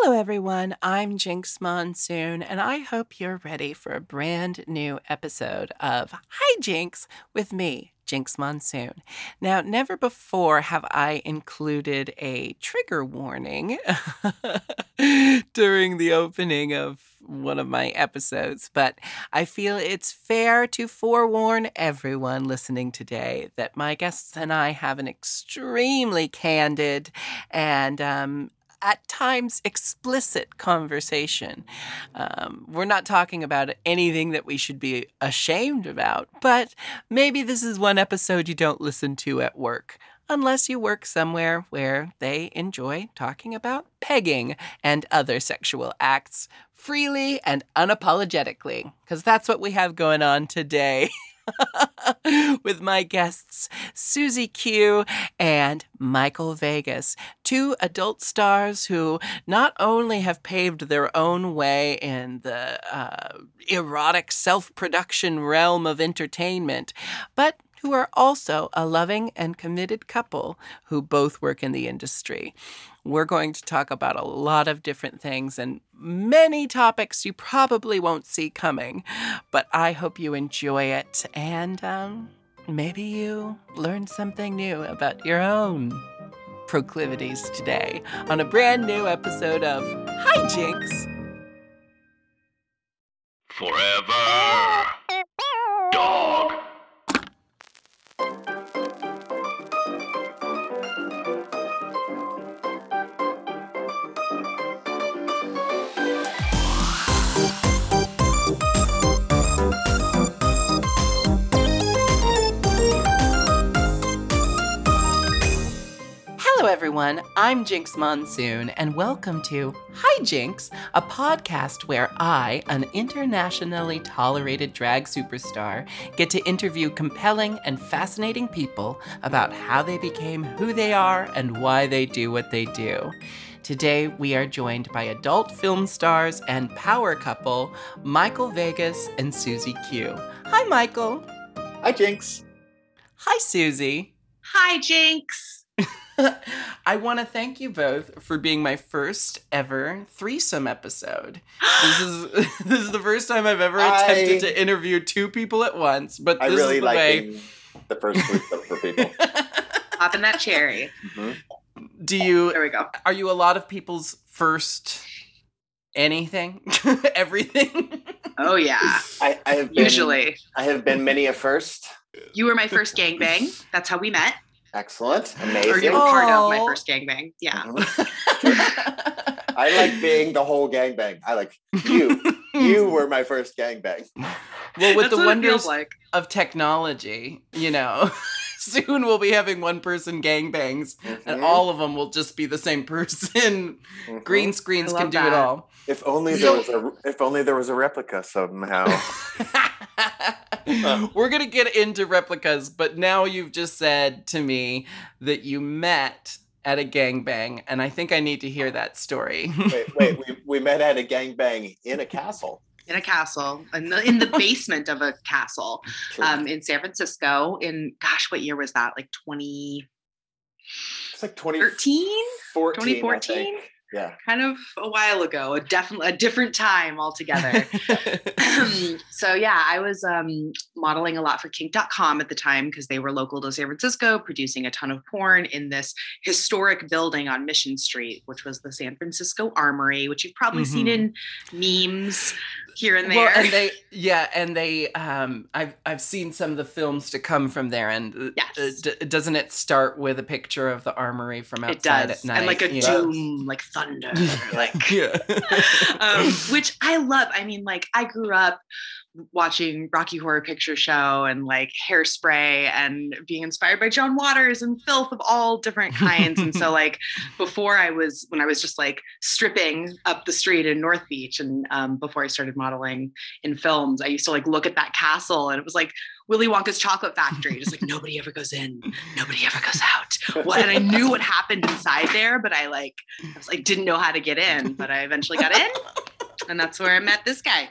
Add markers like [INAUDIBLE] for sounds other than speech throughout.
Hello, everyone. I'm Jinx Monsoon, and I hope you're ready for a brand new episode of Hi Jinx with me, Jinx Monsoon. Now, never before have I included a trigger warning [LAUGHS] during the opening of one of my episodes, but I feel it's fair to forewarn everyone listening today that my guests and I have an extremely candid and um, at times explicit conversation. Um, we're not talking about anything that we should be ashamed about, but maybe this is one episode you don't listen to at work. Unless you work somewhere where they enjoy talking about pegging and other sexual acts freely and unapologetically, because that's what we have going on today. [LAUGHS] [LAUGHS] with my guests, Siouxsie Q and Michael Vegas, two adult stars who not only have paved their own way in the uh, erotic self production realm of entertainment, but who are also a loving and committed couple who both work in the industry. We're going to talk about a lot of different things and many topics you probably won't see coming, but I hope you enjoy it and um, maybe you learn something new about your own proclivities today on a brand new episode of Hi Jinx. Forever. Everyone. I'm Jinx Monsoon, and welcome to Hi Jinx, a podcast where I, an internationally tolerated drag superstar, get to interview compelling and fascinating people about how they became who they are and why they do what they do. Today, we are joined by adult film stars and power couple Michael Vegas and Siouxsie Q. Hi, Michael. Hi, Jinx. Hi, Siouxsie. Hi, Jinx. I want to thank you both for being my first ever threesome episode. This is [LAUGHS] this is the first time I've ever attempted I- to interview two people at once, but I this really is the like way. being the first threesome for people. [LAUGHS] Popping that cherry. Mhm. Do you There we go. are you a lot of people's first anything? [LAUGHS] Everything? Oh yeah. I, I have been, Usually, I have been many a first. you were my first gangbang. That's how we met. Excellent, Or you amazing. were part of my Aw. first gangbang. Yeah. Mhm. [LAUGHS] I like being the whole gangbang. I like you. [LAUGHS] You were my first gangbang. well, with That's the wonders feels like. of technology, you know, [LAUGHS] soon we'll be having one person gangbangs and Mhm. all of them will just be the same person. Mhm. Green screens can love do it all. If only there was a. If only there was a replica somehow. [LAUGHS] We're going to get into replicas, but now you've just said to me that you met at a gangbang, and I think I need to hear that story. wait, wait. We, [LAUGHS] we met at a gangbang in a castle. In a castle, in the, in the [LAUGHS] basement of a castle um, in San Francisco. In gosh, what year was that? Like 20 it's like 2014. 2014? Yeah. kind of a while ago. A definitely a different time altogether. [LAUGHS] so yeah, I was um, modeling a lot for Kink.com at the time because they were local to San Francisco, producing a ton of porn in this historic building on Mission Street, which was the San Francisco Armory, which you've probably seen in memes here and there. Well, and they, yeah, and they, um, I've I've seen some of the films to come from there, and uh, Yes. d- doesn't it start with a picture of the armory from it outside does, at night? and like a know? doom, like thunder, [LAUGHS] like yeah. [LAUGHS] um, which I love. I mean, like I grew up watching Rocky Horror Picture Show and like Hairspray and being inspired by John Waters and filth of all different kinds. and so, [LAUGHS] like, before I was, when I was just like stripping up the street in North Beach and um, before I started modeling in films, I used to like look at that castle and it was like Willy Wonka's chocolate factory. Just like nobody ever goes in, nobody ever goes out. Well, and I knew what happened inside there, but I like, I was like, didn't know how to get in, but I eventually got in. And that's where I met this guy.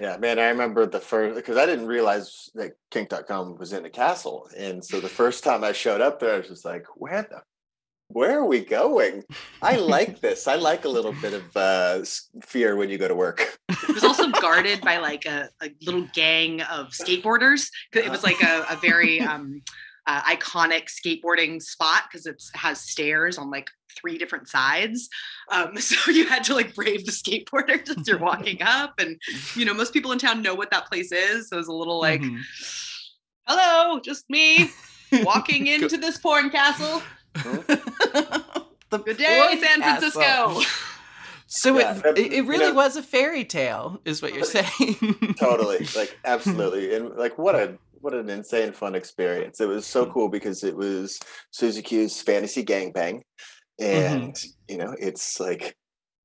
Yeah, man, I remember the first because I didn't realize that kink.com was in the castle. And so the first time I showed up there, I was just like, where the where are we going? I like [LAUGHS] this. I like a little bit of uh, fear when you go to work. It was also guarded by like a, a little gang of skateboarders. It was like a, a very um, uh, iconic skateboarding spot because it has stairs on like three different sides. Um, [LAUGHS] so you had to like brave the skateboarders as you're walking [LAUGHS] up. And, you know, most people in town know what that place is. So it was a little like, Mhm. hello, just me walking [LAUGHS] into this porn castle. The Good day, porn San castle. Francisco. So Yeah, it, it, it you really know- was a fairy tale, is what you're saying. totally like absolutely and like what a what an insane fun experience. It was so cool because it was Siouxsie Q's fantasy gangbang. And you know it's like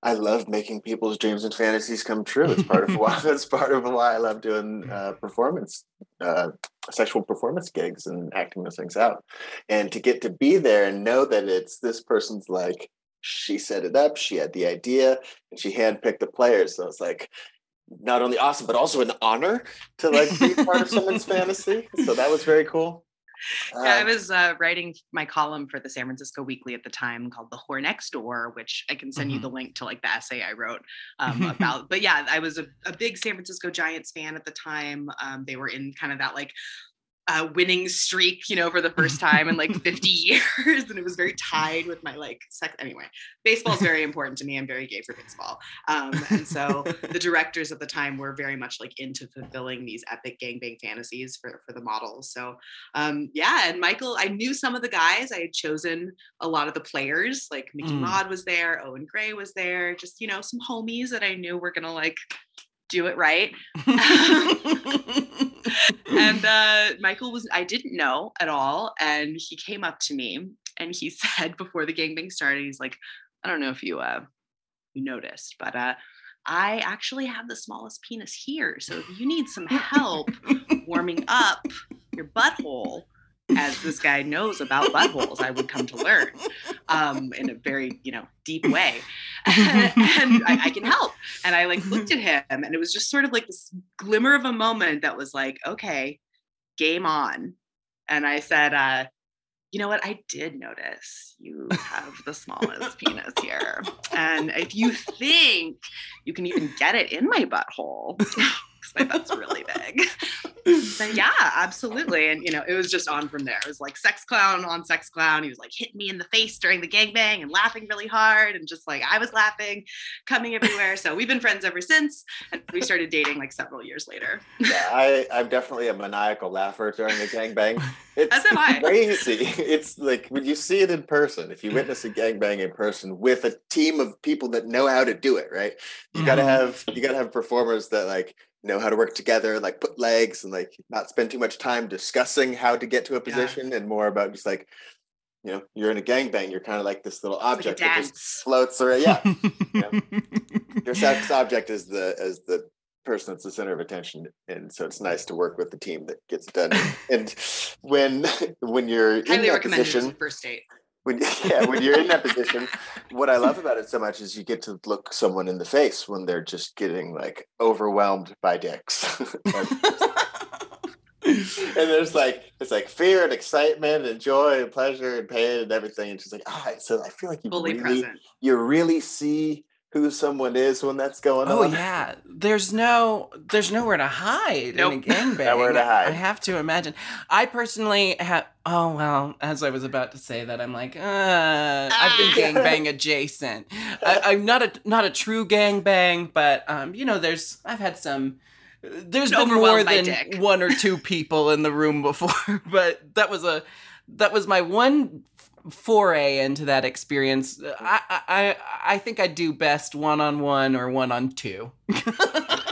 i love making people's dreams and fantasies come true. It's part of [LAUGHS] why that's part of why i love doing uh, performance uh, sexual performance gigs and acting those things out. And to get to be there and know that it's this person's like she set it up she had the idea and she handpicked the players. So it's like not only awesome but also an honor to like be part of someone's [LAUGHS] fantasy so that was very cool Yeah, I Um, was uh, writing my column for the San Francisco Weekly at the time called "The Whore Next Door," which I can send you Mhm. the link to, like the essay I wrote um, [LAUGHS] about. But yeah, I was a, a big San Francisco Giants fan at the time. Um, they were in kind of that like uh, winning streak, you know, for the first time in like 50 [LAUGHS] years, and it was very tied with my like sex. Anyway, baseball is very important to me. I'm very gay for baseball, um, and so [LAUGHS] the directors at the time were very much like into fulfilling these epic gangbang fantasies for for the models. So um, yeah, and Michael, I knew some of the guys. I had chosen a lot of the players, like Mickey Mm. Mod was there, Owen Gray was there, just you know some homies that I knew were gonna like do it right. [LAUGHS] and uh, Michael was I didn't know at all, and he came up to me and he [LAUGHS] said before the gangbang started, he's like, I don't know if you uh you noticed, but uh I actually have the smallest penis here. So if you need some help warming up your butthole, as this guy knows about buttholes, I would come to learn um, in a very, you know, deep way. and I, I can help. And I like looked at him and it was just sort of like this glimmer of a moment that was like, okay, game on. And I said, uh, you know what? I did notice you have the smallest penis here. And if you think you can even get it in my butthole, [LAUGHS] because my butt's really big, yeah, absolutely. And you know, it was just on from there. It was like sex clown on sex clown. He was like hitting me in the face during the gangbang and laughing really hard. And just like I was laughing, coming everywhere. So we've been friends ever since. And we started dating like several years later. yeah, I, I'm definitely a maniacal laugher during a gangbang. It's As am I. crazy. It's like when you see it in person, if you witness a gangbang in person with a team of people that know how to do it, right? You gotta Mhm. have you gotta have performers that like know how to work together, like put legs and like not spend too much time discussing how to get to a Yeah. position and more about just like you know, you're in a gangbang, you're kind of like this little It's like object that just floats around. Yeah. [LAUGHS] your sex object is the as the person that's the center of attention and so it's nice to work with the team that gets it done and when [LAUGHS] when you're in Highly that recommended position first date. When [LAUGHS] yeah when you're in that position what i love about it so much is you get to look someone in the face when they're just getting like overwhelmed by dicks [LAUGHS] [LAUGHS] and there's like it's like fear and excitement and joy and pleasure and pain and everything and she's like ah so i feel like you Fully really present. you really see who someone is when that's going Oh on Oh yeah, there's no, there's nowhere to hide Nope. in a gangbang. [LAUGHS] Nowhere to hide. I have to imagine. I personally have. Oh well, as I was about to say that, I'm like, uh, I've been Ah. [LAUGHS] gangbang adjacent. I, I'm not a not a true gangbang, but um, you know, there's I've had some. There's Been been more than dick. one or two people in the room before, [LAUGHS] but that was a that was my one foray into that experience. I I I, think I do best one on one or one on two. [LAUGHS]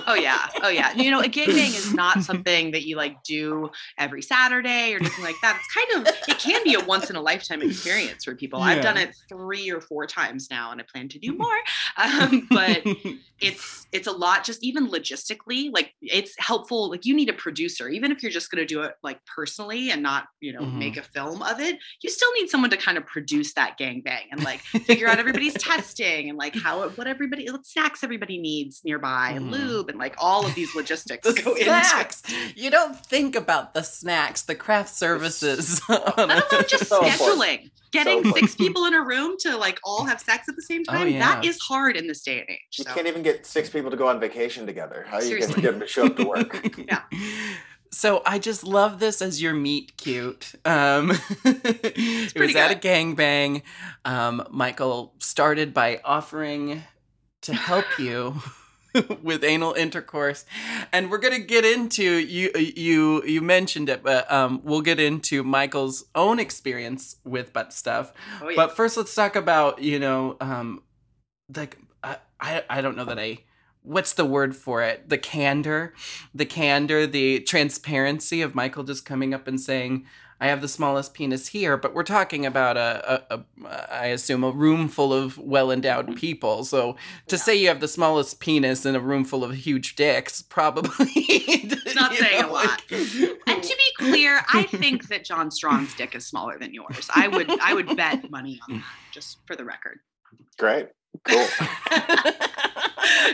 Oh yeah. Oh yeah. You know, a gangbang is not something that you like do every Saturday or anything like that. It's kind of it can be a once in a lifetime experience for people. I've done it three or four times now, and I plan to do more. Um, but [LAUGHS] it's it's a lot just even logistically like it's helpful like you need a producer even if you're just going to do it like personally and not you know Mhm. make a film of it you still need someone to kind of produce that gangbang and like figure out everybody's testing and like how what everybody what snacks everybody needs nearby and Mhm. lube and like all of these logistics [LAUGHS] the go into snacks. You don't think about the snacks, the craft services. on [LAUGHS] Let alone [LAUGHS] just So important. scheduling. Getting important. six people in a room to like all have sex at the same Oh, time. That yeah. is hard in this day and age. You can't even get six people to go on vacation together. How are you going to get them to show up to work? Yeah. So I just love this as your meet cute. Um, it was pretty at a good. gangbang. Um, Michael started by offering to help you [LAUGHS] with anal intercourse, and we're gonna get into you. You you mentioned it, but um, we'll get into Michael's own experience with butt stuff. Oh, yeah. But first, let's talk about you know, um, like I, I I don't know that I. What's the word for it? The candor, the candor, the transparency of Michael just coming up and saying, "I have the smallest penis here," but we're talking about a, a, a I assume, a room full of well endowed people. So to Yeah. say you have the smallest penis in a room full of huge dicks, probably [LAUGHS] it's not saying a lot. And to be clear, I think that John Strong's dick is smaller than yours. I would I would bet money on that, just for the record. Great. Cool. [LAUGHS]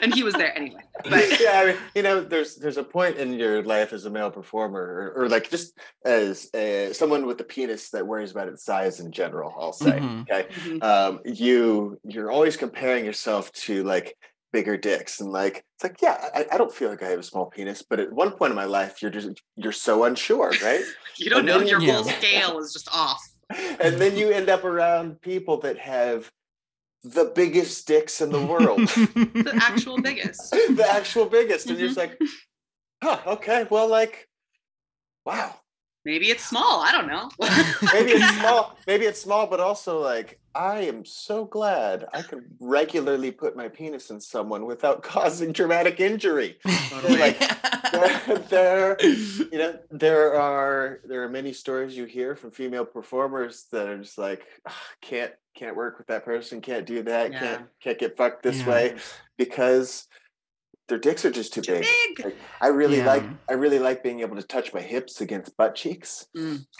and he was there anyway. But [LAUGHS] yeah, I mean, you know, there's there's a point in your life as a male performer, or, or like just as uh, someone with a penis that worries about its size in general. I'll say, Mhm. okay, Mhm. um, you you're always comparing yourself to like bigger dicks, and like it's like, yeah, I, I don't feel like I have a small penis, but at one point in my life, you're just you're so unsure, right? [LAUGHS] you don't And know then- your Yeah. whole scale is just off. and then you end up around people that have the biggest dicks in the world. [LAUGHS] The actual biggest. [LAUGHS] the actual biggest. And you're Mhm. just like, huh, okay, well, like, wow. Maybe it's small. I don't know. Maybe it's [LAUGHS] small, maybe it's small, but also like, I am so glad I can regularly put my penis in someone without [LAUGHS] causing traumatic injury. [LAUGHS] Totally. Like, [LAUGHS] there, you know, there are there are many stories you hear from female performers that are just like, "Ah, can't can't work with that person, can't do that, Yeah. can't can't get fucked this Yeah. way because their dicks are just too, Too big. big. Like, I really like I really like being able to touch my hips against butt cheeks. Mm. [LAUGHS]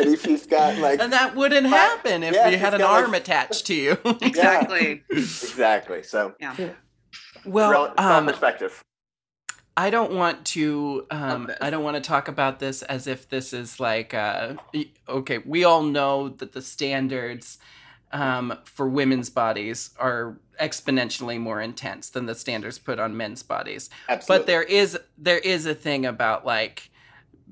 And if you've got like and that wouldn't But- happen if yeah, you had an got, like- arm attached to you. [LAUGHS] Exactly. exactly. So Yeah. well, rel- um, perspective. I don't want to. Um. I don't want to talk about this as if this is like. Uh, okay, we all know that the standards um, for women's bodies are exponentially more intense than the standards put on men's bodies. Absolutely. But there is there is a thing about like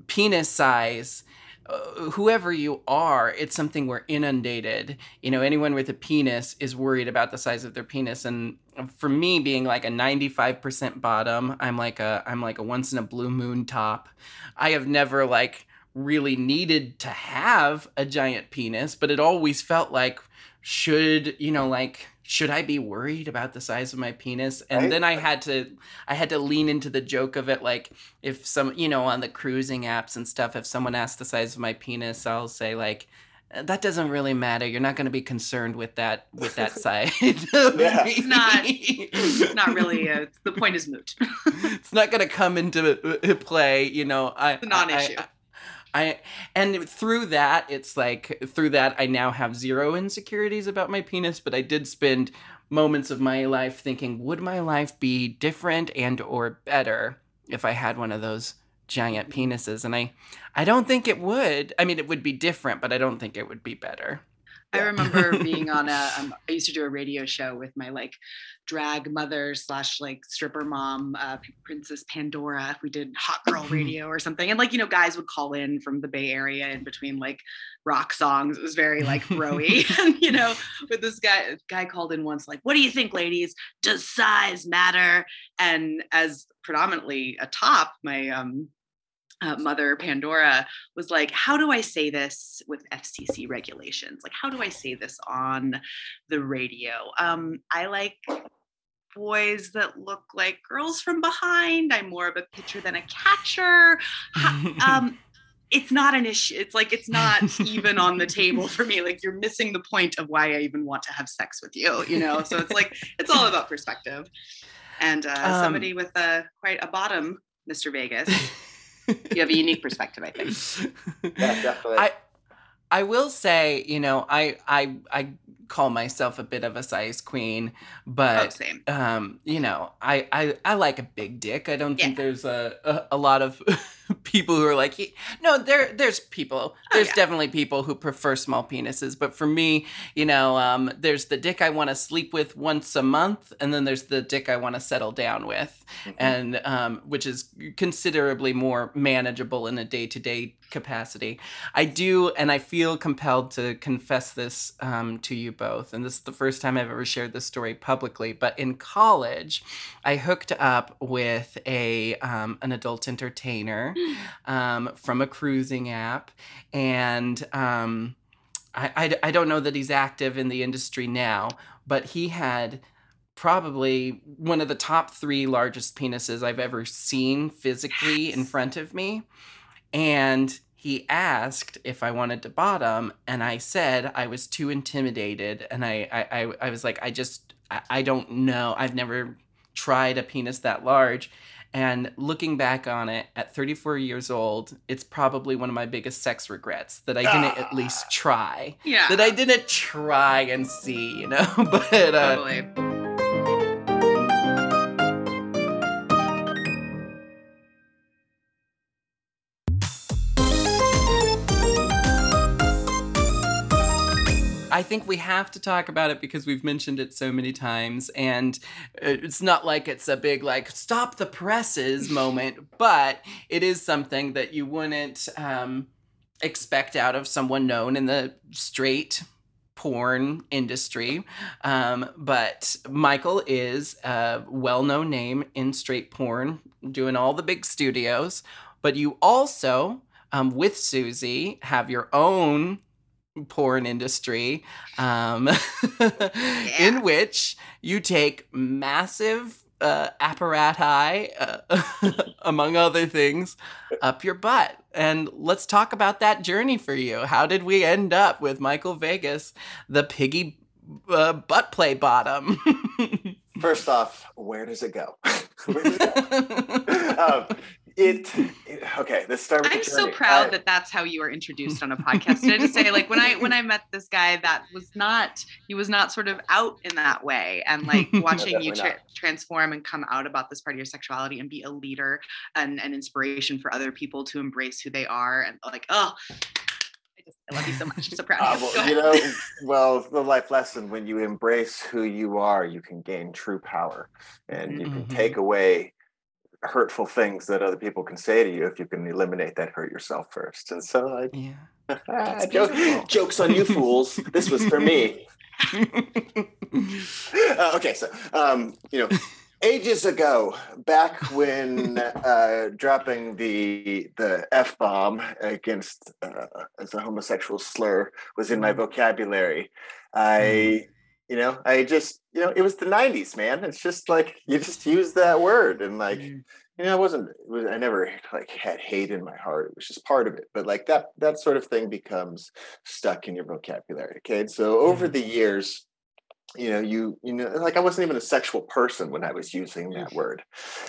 penis size. Uh, whoever you are, it's something we're inundated. You know, anyone with a penis is worried about the size of their penis, and for me, being like a ninety-five percent bottom, I'm like a I'm like a once in a blue moon top. I have never like really needed to have a giant penis, but it always felt like should you know like should I be worried about the size of my penis? And Right. then I had to I had to lean into the joke of it like if some you know on the cruising apps and stuff if someone asks the size of my penis, I'll say like "Uh, that doesn't really matter. You're not going to be concerned with that with that [LAUGHS] side. [LAUGHS] Yeah. It's not- It's not really a, the point is moot. [LAUGHS] it's not going to come into uh, play, you know. I It's a non-issue. I, I, I and through that, it's like through that I now have zero insecurities about my penis, but I did spend moments of my life thinking, would my life be different and or better if I had one of those giant penises? And I I don't think it would. I mean, it would be different, but I don't think it would be better. I remember [LAUGHS] being on a. Um, I used to do a radio show with my like drag mother slash like stripper mom, uh, Princess Pandora. We did hot girl [LAUGHS] radio or something, and like you know, guys would call in from the Bay Area in between like rock songs. It was very like [LAUGHS] broy, you know, but this guy guy called in once like, "What do you think, ladies? Does size matter?" And as predominantly a top, my um uh, mother Pandora was like, How do I say this with FCC regulations? Like, how do I say this on the radio? Um, I like boys that look like girls from behind. I'm more of a pitcher than a catcher. [LAUGHS] um, it's not an issue. It's like it's not even on the table for me. Like you're missing the point of why I even want to have sex with you, you know? So it's like it's all about perspective. And uh, um, somebody with a quite a bottom, Mr. Vegas, [LAUGHS] you have a unique perspective, I think. [LAUGHS] Yeah, definitely. I I will say, you know, I I I call myself a bit of a size queen, but oh, um, you know, I, I I like a big dick. I don't yeah. think there's a, a, a lot of [LAUGHS] people who are like, no, there there's people. Oh, there's oh, yeah. definitely people who prefer small penises, but for me, you know, um, there's the dick I want to sleep with once a month, and then there's the dick I want to settle down with, mm-hmm. and um, which is considerably more manageable in a day to day capacity. I do, and I feel compelled to confess this um, to you both. And this is the first time I've ever shared this story publicly. But in college, I hooked up with a um, an adult entertainer um, from a cruising app, and um, I, I I don't know that he's active in the industry now, but he had probably one of the top three largest penises I've ever seen physically in front of me and he asked if I wanted to bottom, and I said I was too intimidated, and I I, I, I was like, I just I, I don't know. I've never tried a penis that large. And looking back on it at 34 years old, it's probably one of my biggest sex regrets that I didn't at least ah. try. Yeah. That I didn't try and see, you know? [LAUGHS] but uh, totally. I think we have to talk about it because we've mentioned it so many times, and it's not like it's a big like stop the presses [LAUGHS] moment, but it is something that you wouldn't um, expect out of someone known in the straight porn industry. Um, but Michael is a well known name in straight porn, doing all the big studios. But you also, um, with Siouxsie, have your own porn industry um, [LAUGHS] yeah. in which you take massive uh, apparati, uh, [LAUGHS] among other things, up your butt. And let's talk about that journey for you. How did we end up with Michael Vegas, the piggy uh, butt play bottom? [LAUGHS] First off, where does it go? does it go? um, it, it, okay let's start with i'm so proud I, that that's how you were introduced on a [LAUGHS] podcast to say like when i when i met this guy that was not he was not sort of out in that way and like [LAUGHS] watching no, you tra- transform and come out about this part of your sexuality and be a leader and an inspiration for other people to embrace who they are and like oh I love you so much. I'm so proud. [LAUGHS] Uh, well, you know, well, the life lesson: when you embrace who you are, you can gain true power, and you can mm-hmm. take away hurtful things that other people can say to you if you can eliminate that hurt yourself first. And so I yeah. [LAUGHS] joke, jokes on you fools. this was for me. [LAUGHS] uh, okay, so um, you know, ages ago, back when uh, dropping the the f bomb against uh, as a homosexual slur was in my mm-hmm. vocabulary, I mm-hmm you know i just you know it was the 90s man. It's just like you just use that word and like mm. you know i wasn't it was, i never like had hate in my heart. It was just part of it. But like that that sort of thing becomes stuck in your vocabulary okay? And so over mm. the years you know you you know like i wasn't even a sexual person when i was using that word.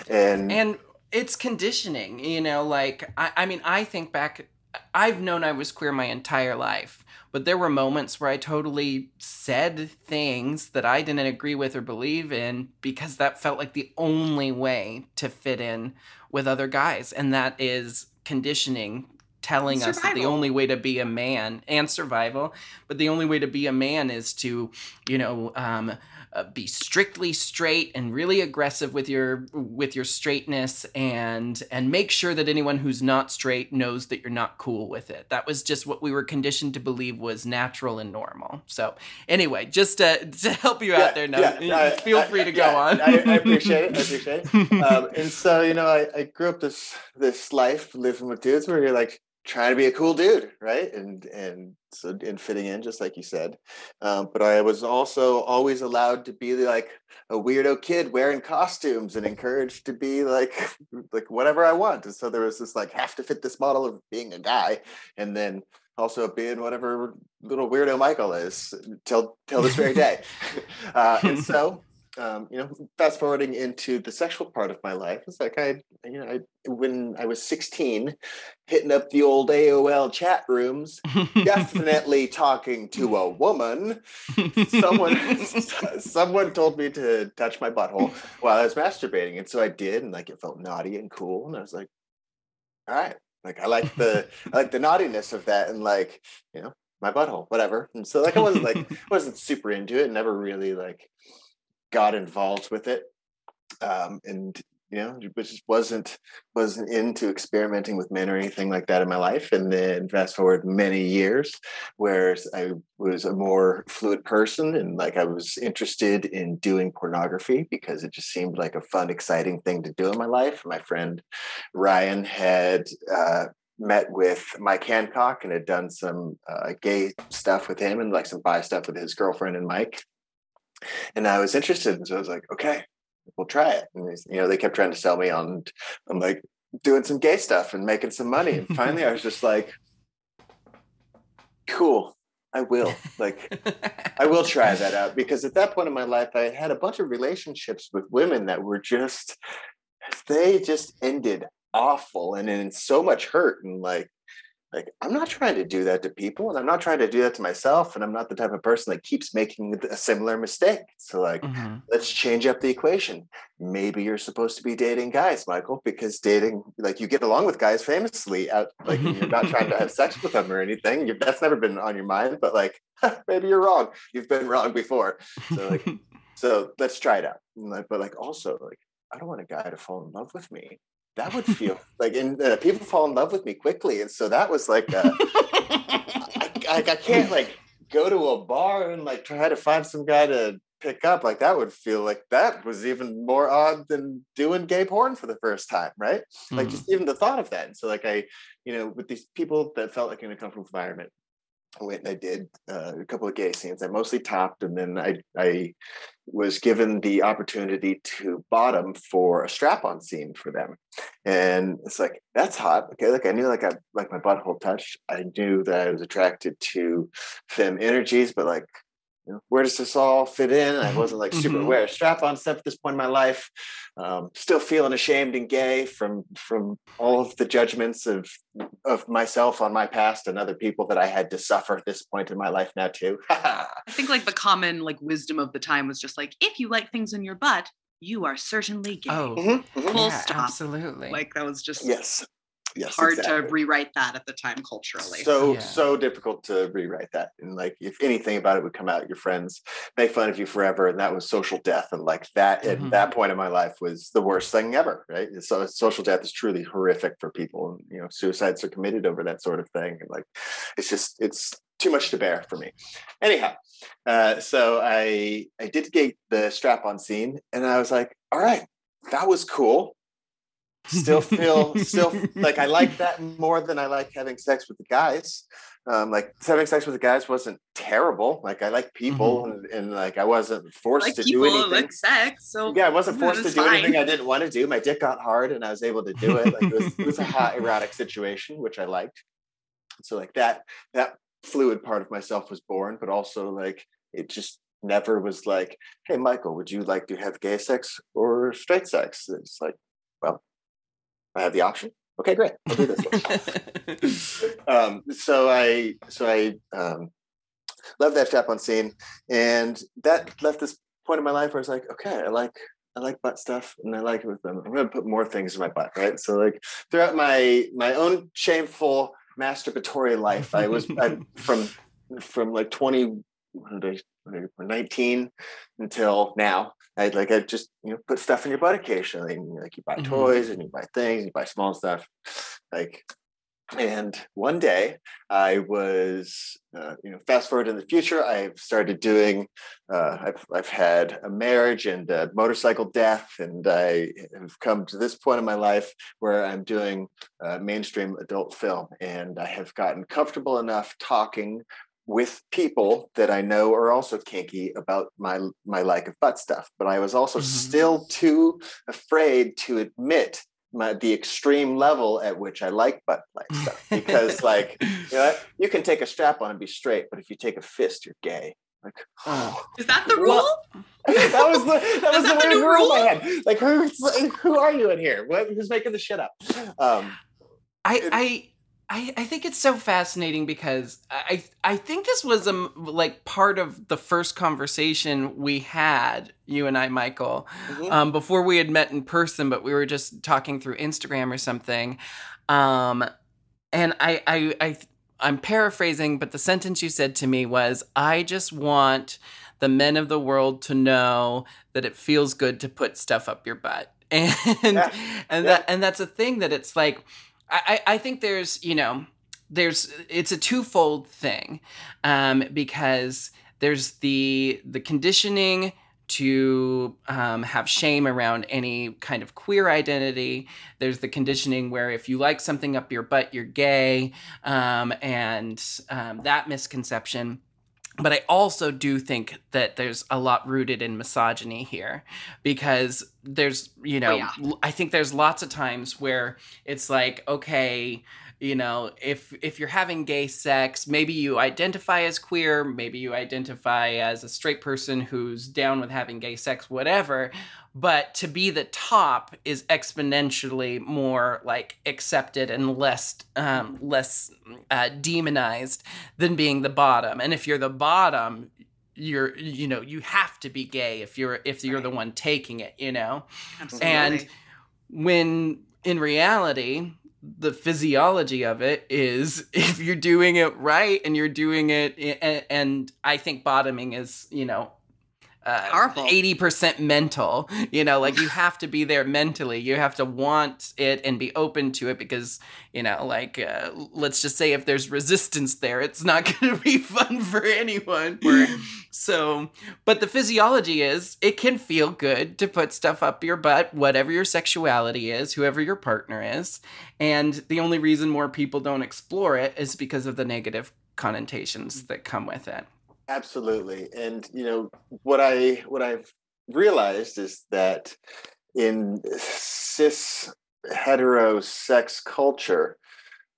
And and it's conditioning you know like i i mean i think back i've known i was queer my entire life but there were moments where I totally said things that I didn't agree with or believe in because that felt like the only way to fit in with other guys. And that is conditioning telling us that the only way to be a man and survival, but the only way to be a man is to, you know, um, uh, be strictly straight and really aggressive with your with your straightness and and make sure that anyone who's not straight knows that you're not cool with it. That was just what we were conditioned to believe was natural and normal. So anyway, just to, to help you yeah, out there, now yeah, feel I, free to go on. I, I, appreciate it. I appreciate it. [LAUGHS] Um, and so you know, I, I grew up this this life living with dudes where you're like trying to be a cool dude, right? And and so and fitting in, just like you said. Um, but I was also always allowed to be like a weirdo kid wearing costumes and encouraged to be like [LAUGHS] like whatever I want. And so there was this like have to fit this model of being a guy, and then also being whatever little weirdo Michael is till till this very day. [LAUGHS] uh, and so [LAUGHS] um, you know, fast forwarding into the sexual part of my life, it's like I, you know, I, when I was 16, hitting up the old AOL chat rooms, [LAUGHS] definitely talking to a woman. Someone, [LAUGHS] [LAUGHS] someone told me to touch my butthole while I was masturbating, and so I did, and like it felt naughty and cool, and I was like, all right, like I like the, I like the naughtiness of that, and like, you know, my butthole, whatever. And so like I wasn't like I wasn't super into it, never really like got involved with it um, and you know just wasn't wasn't into experimenting with men or anything like that in my life. And then fast forward many years where i was a more fluid person and like i was interested in doing pornography because it just seemed like a fun exciting thing to do in my life. My friend ryan had uh, met with Mike Hancock and had done some uh, gay stuff with him and like some bi stuff with his girlfriend and Mike and I was interested, and so I was like, okay, we'll try it. And you know, they kept trying to sell me on. I'm like doing some gay stuff and making some money, and finally, I was just like, cool. I will like I will try that out because at that point in my life I had a bunch of relationships with women that were just they just ended awful and in so much hurt and like like i'm not trying to do that to people and i'm not trying to do that to myself and i'm not the type of person that keeps making a similar mistake. So like mm-hmm. let's change up the equation. Maybe you're supposed to be dating guys michael because dating like you get along with guys famously out like you're not trying to have sex with them or anything. You that's never been on your mind but like [LAUGHS] maybe you're wrong. You've been wrong before. So like [LAUGHS] so let's try it out. Like, but like also like i don't want a guy to fall in love with me that would feel [LAUGHS] like and uh, people fall in love with me quickly and so that was like uh, I, I, I, can't like go to a bar and like try to find some guy to pick up. Like that would feel like that was even more odd than doing gay porn for the first time right? Mm. like just even the thought of that. And so like i you know with these people that felt like in a comfortable environment I went and I did uh, a couple of gay scenes. I mostly topped, and then I I was given the opportunity to bottom for a strap-on scene for them, and it's like that's hot. Okay, like I knew like I like my butthole touched. I knew that I was attracted to femme energies, but like know, where does this all fit in? I wasn't like super mm-hmm. aware. Strap on stuff at this point in my life. Um, still feeling ashamed and gay from from all of the judgments of of myself on my past and other people that I had to suffer at this point in my life now too. [LAUGHS] I think like the common like wisdom of the time was just like if you like things in your butt, you are certainly gay. Oh, mm-hmm, mm-hmm. Full yeah, stop. Absolutely. Like that was just yes yes, hard exactly. to rewrite that at the time culturally. So yeah. so difficult to rewrite that. And like if anything about it would come out, your friends make fun of you forever. And that was social death. And like that mm-hmm. at that point in my life was the worst thing ever. Right. So social death is truly horrific for people. And you know, suicides are committed over that sort of thing. And like it's just it's too much to bear for me. Anyhow, uh, so I I did get the strap on scene and I was like, all right, that was cool still [LAUGHS] feel still like I like that more than I like having sex with the guys. Um, like having sex with the guys wasn't terrible. Like I like people mm-hmm. and, and, like I wasn't forced like to do anything. Like sex, so yeah, I wasn't forced to do fine. anything I didn't want to do. My dick got hard and I was able to do it. Like it was, it was a [LAUGHS] hot erotic situation, which I liked. So like that that fluid part of myself was born, but also like it just never was like, hey Michael, would you like to have gay sex or straight sex? It's like, well, I have the option. Okay, great. I'll do this. [LAUGHS] um, so I so I um, love that strap on scene, and that left this point in my life where I was like, okay, I like I like butt stuff, and I like it with them. I'm going to put more things in my butt, right? So like throughout my my own shameful masturbatory life, I was I, from from like 20 19 until now. I like I just you know put stuff in your butt occasionally. And, like you buy mm-hmm. toys and you buy things, you buy small stuff. Like and one day I was, uh, you know, fast forward in the future, I've started doing, uh, I've, I've had a marriage and a motorcycle death, and I have come to this point in my life where I'm doing uh, mainstream adult film. And I have gotten comfortable enough talking with people that I know are also kinky about my my like of butt stuff. But I was also mm-hmm. still too afraid to admit my, the extreme level at which I like butt play [LAUGHS] stuff because like you know you can take a strap on and be straight, but if you take a fist, you're gay. Like, oh. [SIGHS] is that the rule? [LAUGHS] that was the [LAUGHS] that was the, the rule, rule in my head. Like, who's who are you in here? What, who's making the shit up? Um, I it, I I, I think it's so fascinating because I I think this was a like part of the first conversation we had you and I Michael mm-hmm. um, before we had met in person but we were just talking through Instagram or something um, and I I I I'm paraphrasing but the sentence you said to me was I just want the men of the world to know that it feels good to put stuff up your butt [LAUGHS] and yeah. and yeah. that and that's a thing that it's like I, I think there's, you know, there's it's a twofold thing um, because there's the the conditioning to um, have shame around any kind of queer identity. There's the conditioning where if you like something up your butt, you're gay, um, and um, that misconception. But I also do think that there's a lot rooted in misogyny here because there's, you oh, know, oh, yeah. I think there's lots of times where it's like, okay, you know if if you're having gay sex maybe you identify as queer maybe you identify as a straight person who's down with having gay sex whatever. But to be the top is exponentially more like accepted and less um, less uh, demonized than being the bottom. And if you're the bottom you're you know you have to be gay if you're if you're the one taking it you know? Absolutely. and when in reality the physiology of it is [LAUGHS] if you're doing it right and you're doing it and, and i think bottoming is you know uh, 80% mental you know like you [LAUGHS] have to be there mentally. You have to want it and be open to it because you know like uh, let's just say if there's resistance there it's not [LAUGHS] going to be fun for anyone so but the physiology is it can feel good to put stuff up your butt whatever your sexuality is whoever your partner is. And the only reason more people don't explore it is because of the negative connotations that come with it. Absolutely. And you know, what I what I've realized is that in cis hetero sex culture,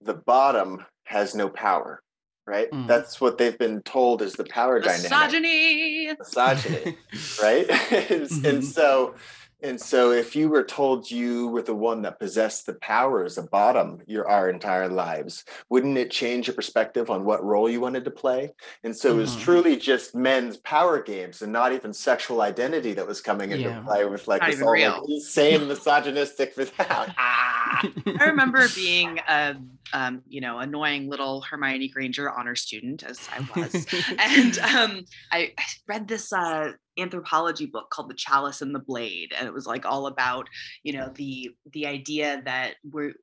the bottom has no power, right? Mm. That's what they've been told is the power Misogyny. dynamic. Misogyny. Misogyny, [LAUGHS] right? [LAUGHS] and, mm-hmm. and so and so, if you were told you were the one that possessed the powers of bottom your our entire lives, wouldn't it change your perspective on what role you wanted to play? And so, mm-hmm. it was mm-hmm. truly just men's power games and not even sexual identity that was coming into yeah. play with like not this all like, insane misogynistic. [LAUGHS] ah. I remember being a um, you know annoying little Hermione Granger honor student as I was, [LAUGHS] and um, I, I, read this uh, anthropology book called the chalice and the blade and it was like all about you know the the idea that we're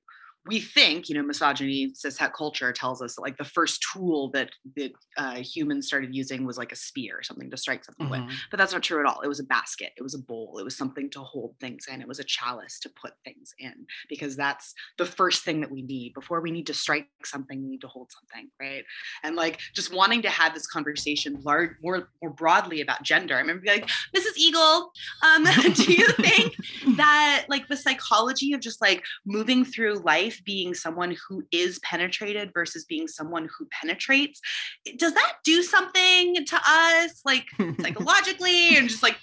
we think, you know, misogyny, cishet culture tells us that like the first tool that that uh, humans started using was like a spear, something to strike something mm-hmm. with. But that's not true at all. It was a basket, it was a bowl, it was something to hold things in, it was a chalice to put things in, because that's the first thing that we need before we need to strike something. We need to hold something, right? And like just wanting to have this conversation large, more more broadly about gender. I remember being like, Mrs. Eagle, um, [LAUGHS] do you think [LAUGHS] that like the psychology of just like moving through life being someone who is penetrated versus being someone who penetrates does that do something to us like [LAUGHS] psychologically? And just like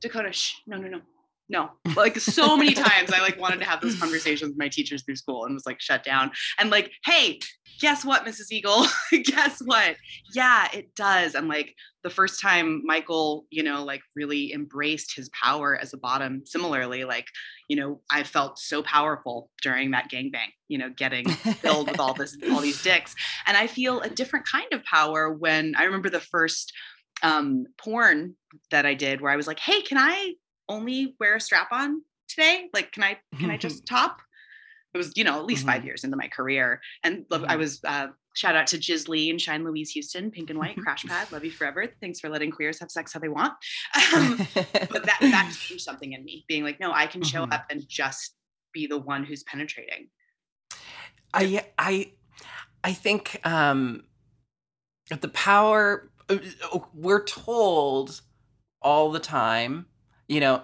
dakota shh no no no no. Like so many times i like wanted to have those conversations with my teachers through school and was like shut down. And like hey guess what mrs eagle? [LAUGHS] Guess what? Yeah it does. And like the first time michael you know like really embraced his power as a bottom similarly like you know i felt so powerful during that gangbang you know getting filled with all this all these dicks. And i feel a different kind of power when i remember the first um porn that i did where i was like hey can i only wear a strap on today? Like, can I can I just [LAUGHS] top? it was you know at least Mm-hmm. five years into my career, and love, I was uh, shout out to Jiz Lee and Shine Louise Houston, Pink and White, Crash Pad, love you forever. Thanks for letting queers have sex how they want. [LAUGHS] Um, but that that [LAUGHS] changed something in me, being like, no, I can show Mhm. up and just be the one who's penetrating. I I I think um the power uh, we're told all the time, you know,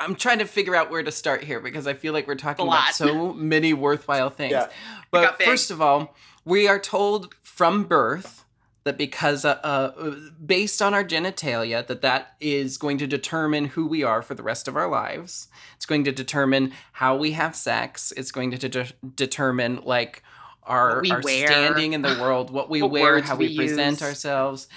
I'm trying to figure out where to start here because I feel like we're talking about so [LAUGHS] many worthwhile things. Yeah. But first of all, we are told from birth that because uh, uh, based on our genitalia that that is going to determine who we are for the rest of our lives it's going to determine how we have sex it's going to de- determine like our, our wear. standing in the world what we What wear how we, we present ourselves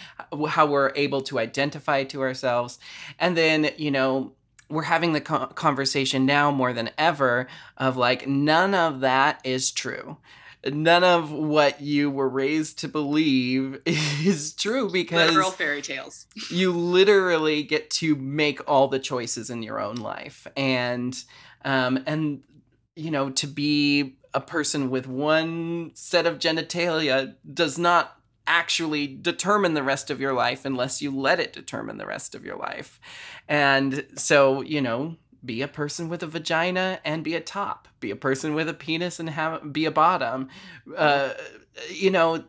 how we're able to identify to ourselves and then you know we're having the conversation now more than ever of like none of that is true none of what you were raised to believe [LAUGHS] is true because Literal fairy tales. you literally get to make all the choices in your own life and um and you know to be a person with one set of genitalia does not actually determine the rest of your life unless you let it determine the rest of your life. And so you know be a person with a vagina and be a top. Be a person with a penis and have be a bottom. Uh, you know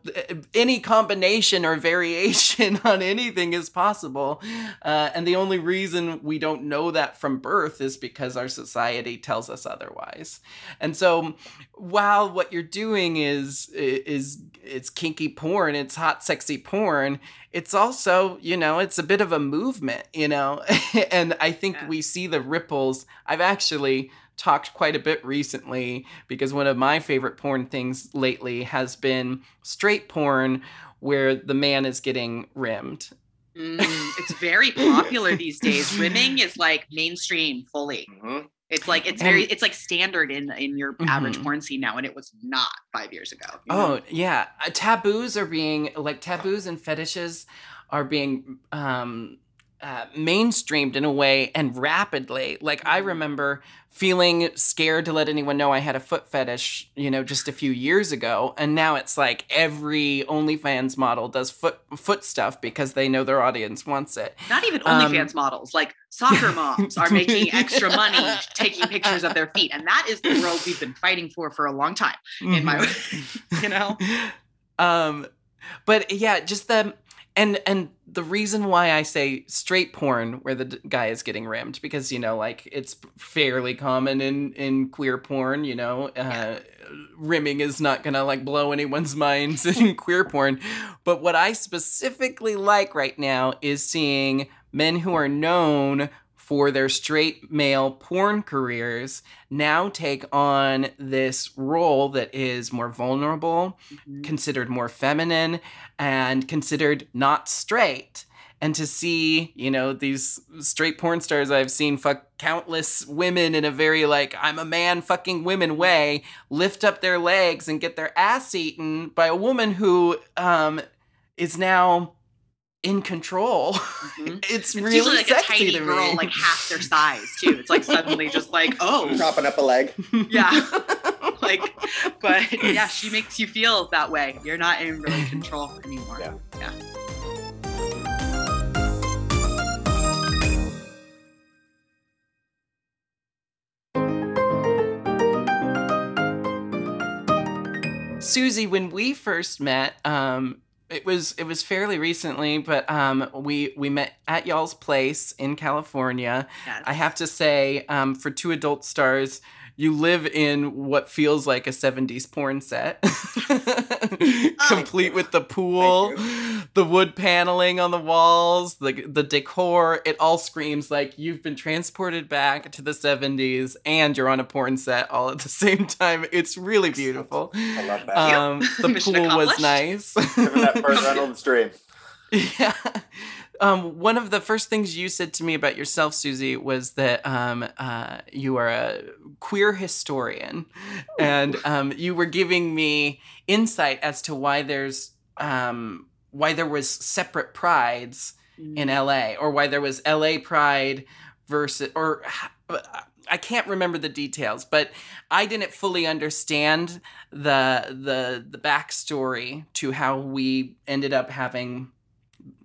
any combination or variation [LAUGHS] on anything is possible. Uh, and the only reason we don't know that from birth is because our society tells us otherwise. And so while what you're doing is is it's kinky porn it's hot sexy porn it's also you know it's a bit of a movement you know? [LAUGHS] And i think Yeah. we see the ripples. I've actually talked quite a bit recently because one of my favorite porn things lately has been straight porn where the man is getting rimmed Mm, it's very popular these days. Rimming is like mainstream fully. Mhm. It's like it's very And- it's like standard in in your average Mhm. porn scene now, and it was not five years ago. Oh yeah, Uh, taboos are being like taboos and fetishes are being um, uh, mainstreamed in a way and rapidly. Like I Mhm. remember feeling scared to let anyone know I had a foot fetish, you know, just a few years ago, and now it's like every OnlyFans model does foot foot stuff because they know their audience wants it. Not even Um, OnlyFans models, like soccer moms are making [LAUGHS] extra money taking pictures of their feet, and that is the world we've been fighting for for a long time. In my, Mhm. [LAUGHS] you know, [LAUGHS] um but yeah just the and and the reason why i say straight porn where the d- guy is getting rimmed because you know like it's fairly common in in queer porn you know uh rimming is not gonna like blow anyone's minds [LAUGHS] in queer porn. But what i specifically like right now is seeing men who are known for their straight male porn careers now take on this role that is more vulnerable Mhm. considered more feminine and considered not straight. And to see, you know, these straight porn stars I've seen fuck countless women in a very like, I'm a man fucking women way, lift up their legs and get their ass eaten by a woman who um, is now in control. Mhm. [LAUGHS] it's It's really usually like a sexy tiny to girl, me. like half their size too. It's like suddenly just like, [LAUGHS] oh, Propping up a leg. yeah. [LAUGHS] like, but yeah, she makes you feel that way. You're not in really control anymore. Yeah. yeah. Siouxsie, when we first met, um, it was it was fairly recently, but um, we we met at y'all's place in California. Yes. I have to say, um, for two adult stars, you live in what feels like a '70s porn set, [LAUGHS] [LAUGHS] complete with the pool, the wood paneling on the walls, the the decor. It all screams like you've been transported back to the '70s, and you're on a porn set all at the [LAUGHS] same time. It's really beautiful. I love that. Um, the [LAUGHS] pool was nice. Living that [LAUGHS] Burt Reynolds dream. yeah. Um, one of the first things you said to me about yourself, Siouxsie, was that um, uh, you are a queer historian, and um, you were giving me insight as to why there's um, why there was separate prides in Mm. LA, or why there was LA Pride versus, or I can't remember the details, but I didn't fully understand the the the backstory to how we ended up having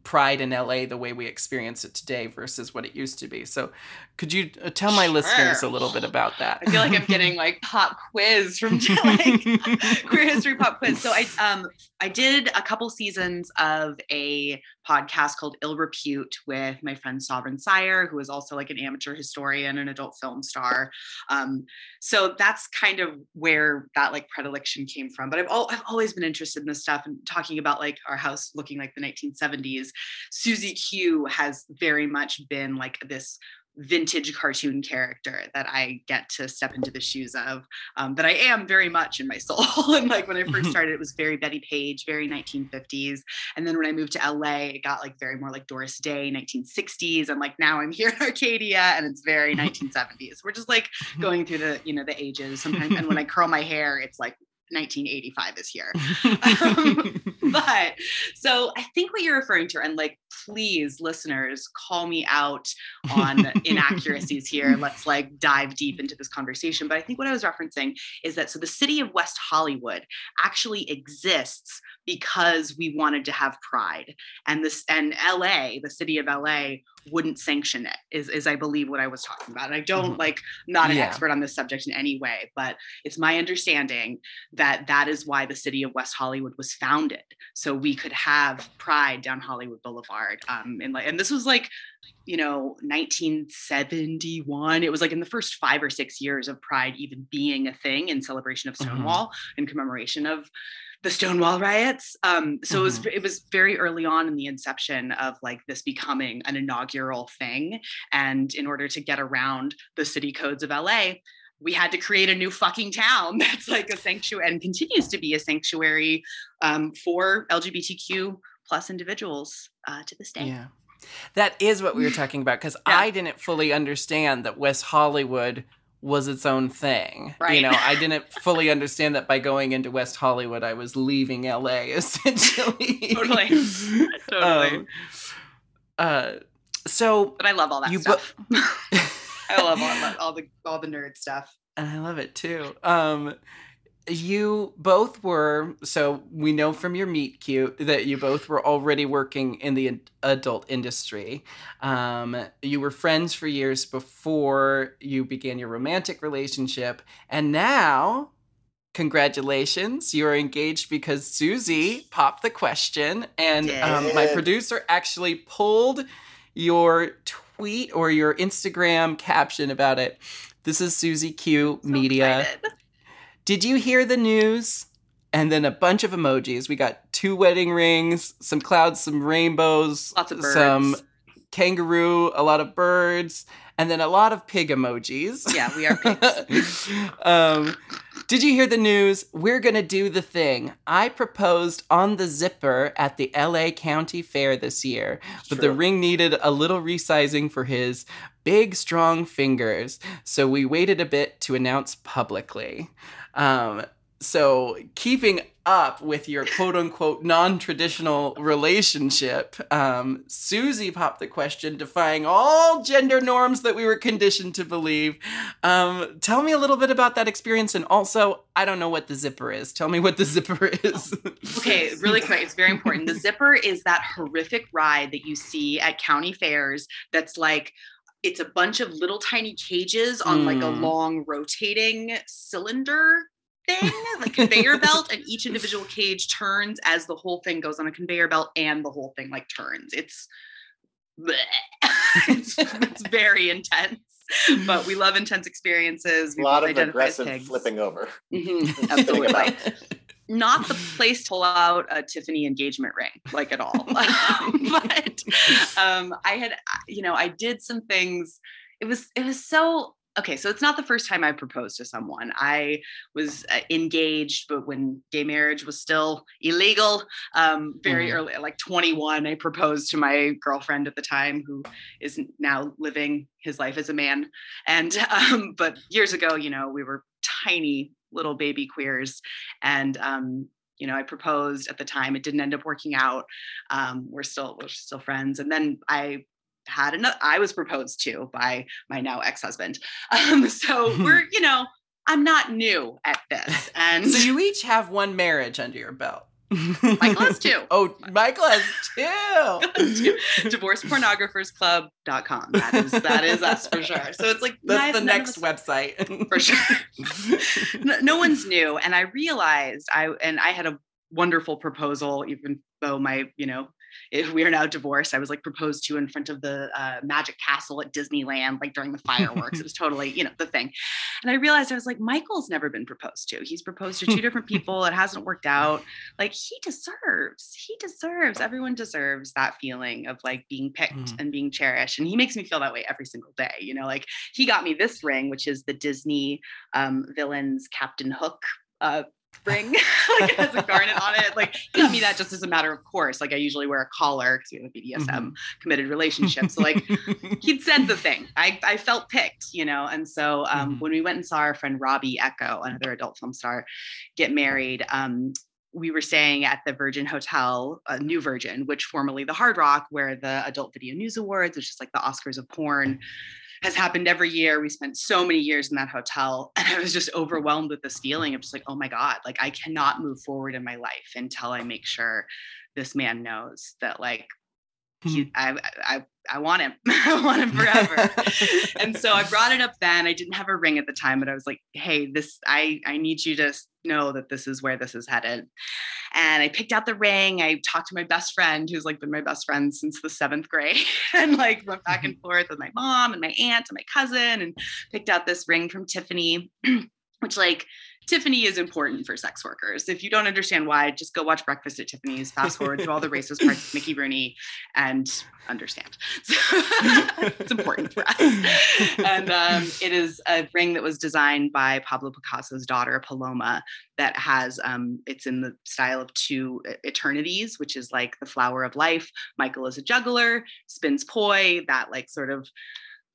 pride in LA the way we experience it today versus what it used to be. So, could you uh, tell my sure. listeners a little bit about that? I feel like I'm getting like pop quiz from [LAUGHS] like [LAUGHS] queer history pop quiz. So I um I did a couple seasons of a podcast called Ill Repute with my friend Sovereign Syre, who is also like an amateur historian and adult film star. Um, so that's kind of where that like predilection came from. But I've, al- I've always been interested in this stuff and talking about like our house looking like the 1970s. Siouxsie Q has very much been like this vintage cartoon character that I get to step into the shoes of, um, that I am very much in my soul. [LAUGHS] and like when I first started, it was very Bettie Page, very 1950s. And then when I moved to LA, it got like very more like Doris Day, 1960s. And like now I'm here in Arcadia and it's very [LAUGHS] 1970s. We're just like going through the, you know, the ages sometimes. And when I curl my hair, it's like 1985 is here. [LAUGHS] um, [LAUGHS] but so I think what you're referring to, and like, please, listeners, call me out on inaccuracies here. [LAUGHS] Let's like dive deep into this conversation. But I think what I was referencing is that so the city of West Hollywood actually exists because we wanted to have pride and this and la the city of la wouldn't sanction it is, is i believe what i was talking about and i don't mm-hmm. like not an yeah. expert on this subject in any way but it's my understanding that that is why the city of west hollywood was founded so we could have pride down hollywood boulevard um and like and this was like you know 1971 it was like in the first five or six years of pride even being a thing in celebration of mm-hmm. stonewall mm-hmm. in commemoration of the Stonewall riots. Um, so mm-hmm. it was mm-hmm. it was very early on in the inception of like this becoming an inaugural thing. And in order to get around the city codes of LA, we had to create a new fucking town [LAUGHS] that's like a sanctuary and continues to be a sanctuary um, for LGBTQ plus individuals uh, to this day. Yeah. That is what we were talking about because [SIGHS] yeah. I didn't fully understand that West Hollywood was its own thing. Right. You know, I didn't [LAUGHS] fully understand that by going into West Hollywood, I was leaving LA [LAUGHS] essentially. totally. totally. Um, uh, so, but I love all that you stuff. Bu- I love all, all the all the nerd stuff. And I love it too. Um, you both were so we know from your meet cute that you both were already working in the adult industry um, you were friends for years before you began your romantic relationship and now congratulations you're engaged because Siouxsie popped the question and um, my producer actually pulled your tweet or your instagram caption about it this is Siouxsie Q so media excited did you hear the news? And then a bunch of emojis. We got two wedding rings, some clouds, some rainbows, lots of birds. some kangaroo, a lot of birds, and then a lot of pig emojis. Yeah, we are pigs. [LAUGHS] um, did you hear the news? We're going to do the thing. I proposed on the zipper at the LA County Fair this year, but the ring needed a little resizing for his big, strong fingers. So we waited a bit to announce publicly. Um, so keeping up with your quote unquote non traditional relationship, um, Siouxsie popped the question, defying all gender norms that we were conditioned to believe. Um, tell me a little bit about that experience. And also, I don't know what the zipper is. Tell me what the [LAUGHS] zipper is. okay, really quick. It's very important. The zipper is that horrific ride that you see at county fairs that's like, it's a bunch of little tiny cages on mm. like a mm. long rotating cylinder thing, like conveyor belt, and each individual cage turns as the whole thing goes on a conveyor belt and the whole thing like turns. It's [LAUGHS] it's, it's very intense but we love intense experiences. We a lot of aggressive flipping over. Mm-hmm. [LAUGHS] Absolutely not the place to pull out a Tiffany engagement ring, like at all. [LAUGHS] but um, I had, you know, I did some things. It was, it was so okay. So it's not the first time I proposed to someone. I was uh, engaged, but when gay marriage was still illegal, um, very mm. early, like 21, I proposed to my girlfriend at the time, who is now living his life as a man. And [LAUGHS] um, but years ago, you know, we were tiny little baby queers. And um, you know, I proposed at the time. It didn't end up working out. Um, we're still we're still friends. And then I had another I was proposed to by my now ex-husband. [LAUGHS] Um, so [LAUGHS] we're, you know, I'm not new at this. And so you each have one marriage under your belt. [LAUGHS] Michael has two. Oh, Michael has two. DivorcePornographersClub.com. That is that is us for sure. So it's like that's the next website for sure. no, no one's new, and I realized I and I had a wonderful proposal, even though my you know if we are now divorced, I was like proposed to in front of the uh, Magic Castle at Disneyland, like during the fireworks. it was [LAUGHS] totally, you know, the thing. And I realized I was like, Michael's never been proposed to. He's proposed to two [LAUGHS] different people. It hasn't worked out. Like he deserves, he deserves, everyone deserves that feeling of like being picked mm. and being cherished. And he makes me feel that way every single day. You know, like he got me this ring, which is the Disney um, villains Captain Hook uh, ring [LAUGHS] like it has a garnet on it. Like he got me that just as a matter of course. Like i usually wear a collar because we have a bdsm mm-hmm. committed relationship. So like he'd [LAUGHS] said the thing. I i felt picked you know? And so um, mm-hmm. when we went and saw our friend robbie echo another adult film star get married um, we were staying at the Virgin Hotel, uh, New Virgin, which formerly the Hard Rock, where the Adult Video News Awards, which is like the Oscars of porn, has happened every year. We spent so many years in that hotel. [LAUGHS] And I was just overwhelmed with this feeling of just like, oh my God, like I cannot move forward in my life until I make sure this man knows that like he, mm-hmm. I, I, I want him. [LAUGHS] I want him forever. [LAUGHS] and so I brought it up then. I didn't have a ring at the time, but I was like, hey, this, I, I need you to know that this is where this is headed. And I picked out the ring. I talked to my best friend, who's like been my best friend since the seventh grade, [LAUGHS] and like went back and mm-hmm. forth with my mom and my aunt and my cousin and picked out this ring from Tiffany, [CLEARS THROAT] which like Tiffany is important for sex workers. If you don't understand why, just go watch Breakfast at Tiffany's, fast forward to all the racist parts of Mickey Rooney, and understand. So [LAUGHS] it's important for us. And um, it is a ring that was designed by Pablo Picasso's daughter, Paloma, that has, um, it's in the style of two eternities, which is like the flower of life. Michael is a juggler, spins poi, that like sort of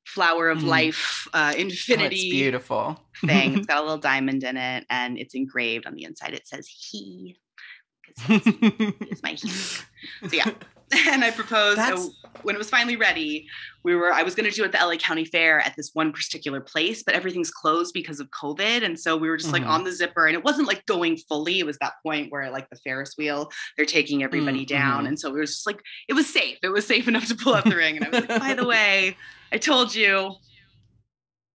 flower of mm. life uh, infinity oh, beautiful. thing. It's [LAUGHS] got a little diamond in it and it's engraved on the inside. It says he because [LAUGHS] my he. So yeah. [LAUGHS] And i proposed so when it was finally ready we were i was going to do it at the la county fair at this one particular place but everything's closed because of covid and so we were just mm-hmm. like on the zipper and it wasn't like going fully. It was that point where like the ferris wheel they're taking everybody mm-hmm. down and so it was just like it was safe. It was safe enough to pull up the ring and i was like by the way I told you.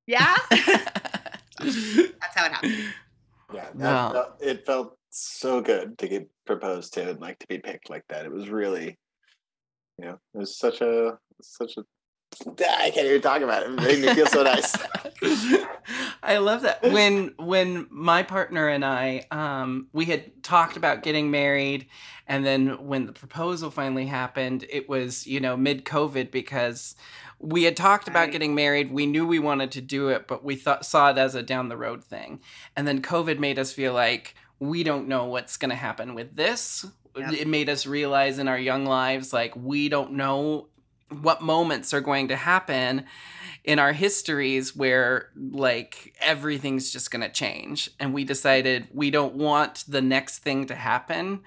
Yeah. [LAUGHS] That's how it happened. Yeah, that, that, it felt so good to get proposed to and like to be picked like that. It was really, you know, it was such a such a. I can't even talk about it. It made me feel so nice. [LAUGHS] I love that. When when my partner and I, um, we had talked about getting married, and then when the proposal finally happened, it was you know mid COVID because we had talked about getting married. We knew we wanted to do it, but we thought saw it as a down the road thing. And then COVID made us feel like we don't know what's going to happen with this. Yep. It made us realize in our young lives like we don't know what moments are going to happen in our histories where like everything's just going to change. And we decided we don't want the next thing to happen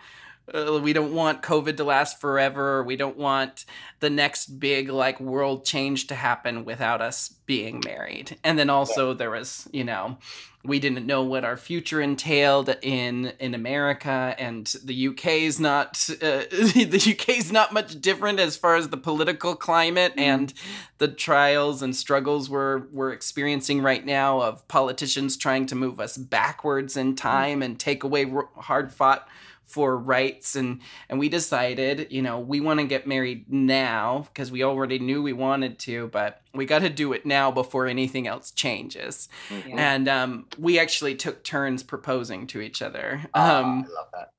uh, we don't want COVID to last forever. We don't want the next big like world change to happen without us being married. And then also there was, you know, we didn't know what our future entailed in in America, and the UK is not uh, [LAUGHS] the UK is not much different as far as the political climate mm-hmm. and the trials and struggles we're we're experiencing right now of politicians trying to move us backwards in time mm-hmm. and take away hard fought for rights and and we decided you know we want to get married now because we already knew we wanted to but we got to do it now before anything else changes. Mm-hmm. and um, we actually took turns proposing to each other. Oh, um, i love that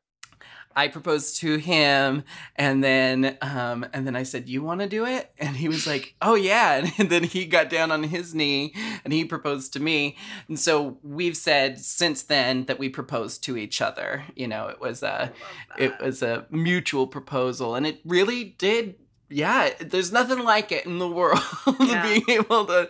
I proposed to him, and then um, and then I said, "You want to do it?" And he was like, "Oh yeah." [LAUGHS] And then he got down on his knee and he proposed to me. And so we've said since then that we proposed to each other. You know, it was a it was a mutual proposal, and it really did yeah, there's nothing like it in the [LAUGHS] world. Yeah. Being able to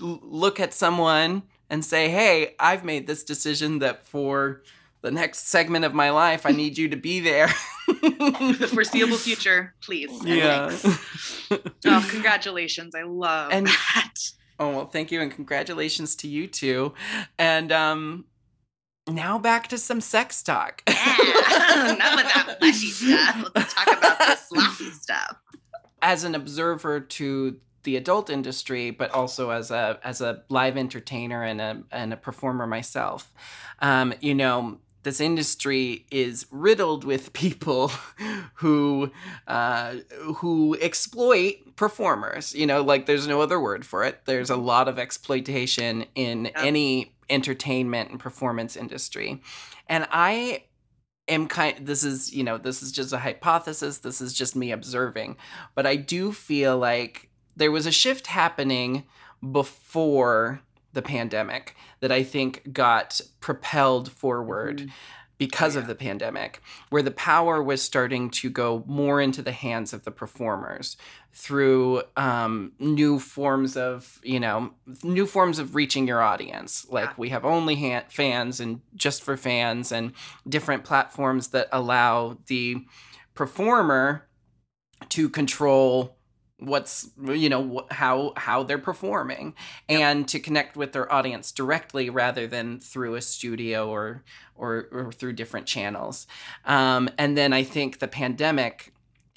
look at someone and say, hey, I've made this decision that for the next segment of my life, I need you to be there. [LAUGHS] the foreseeable future, please. Yeah. oh, congratulations. I love And- that. Oh well, thank you and congratulations to you too. And um now back to some sex talk. Yeah. [LAUGHS] Not with that fleshy stuff. Let's talk about the sloppy stuff. As an observer to the adult industry, but also as a as a live entertainer and a and a performer myself, um, you know, this industry is riddled with [LAUGHS] people who uh, who exploit performers. You know, like there's no other word for it. There's a lot of exploitation in any entertainment and performance industry, and I am kind. This is you know this is just a hypothesis. This is just me observing, but I do feel like there was a shift happening before the pandemic that I think got propelled forward Mhm. because of the pandemic, where the power was starting to go more into the hands of the performers through um, new forms of, you know, new forms of reaching your audience. Like Yeah. we have only ha- fans and just for fans and different platforms that allow the performer to control what's you know how how they're performing and to connect with their audience directly rather than through a studio or or, or through different channels. Um, and then i think the pandemic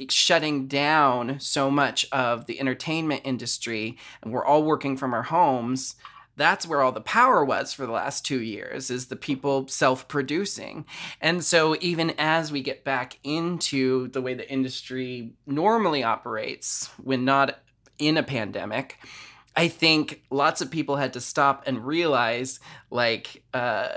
shutting down so much of the entertainment industry and we're all working from our homes that's where all the power was for the last two years is the people self-producing and so even as we get back into the way the industry normally operates when not in a pandemic i think lots of people had to stop and realize like uh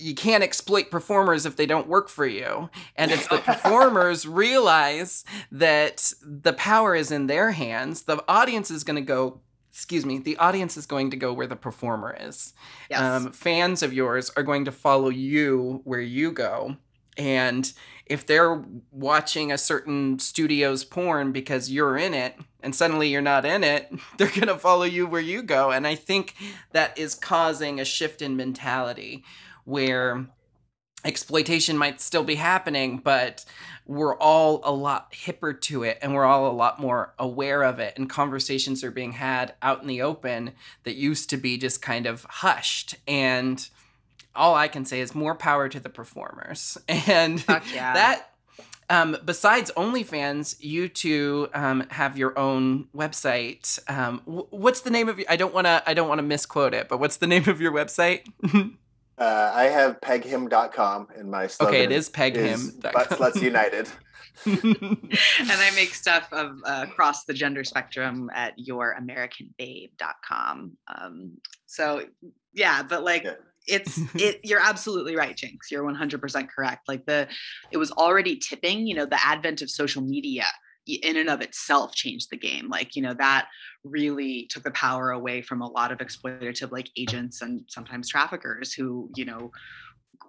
you can't exploit performers if they don't work for you. And if the [LAUGHS] performers realize that the power is in their hands, the audience is going to go, excuse me, the audience is going to go where the performer is. Yes. Um, fans of yours are going to follow you where you go. And if they're watching a certain studio's porn because you're in it and suddenly you're not in it, [LAUGHS] they're going to follow you where you go. And I think that is causing a shift in mentality where exploitation might still be happening, but we're all a lot hipper to it and we're all a lot more aware of it. And conversations are being had out in the open that used to be just kind of hushed. And all I can say is more power to the performers. [LAUGHS] And yeah. that um, besides OnlyFans, you two um, have your own website. Um, wh- what's the name of your? I don't want to. I don't want to misquote it, but what's the name of your website? [LAUGHS] Uh, I have peghim.com in my slogan Okay, it is is peghim.com. Butts Let's United. [LAUGHS] and I make stuff of uh, across the gender spectrum at youramericanbabe.com. Um, so yeah, but like Yeah. it's [LAUGHS] it you're absolutely right, Jinx. You're 100% correct. Like the it was already tipping, you know, the advent of social media y- in and of itself changed the game. Like, you know, that really took the power away from a lot of exploitative like agents and sometimes traffickers who, you know,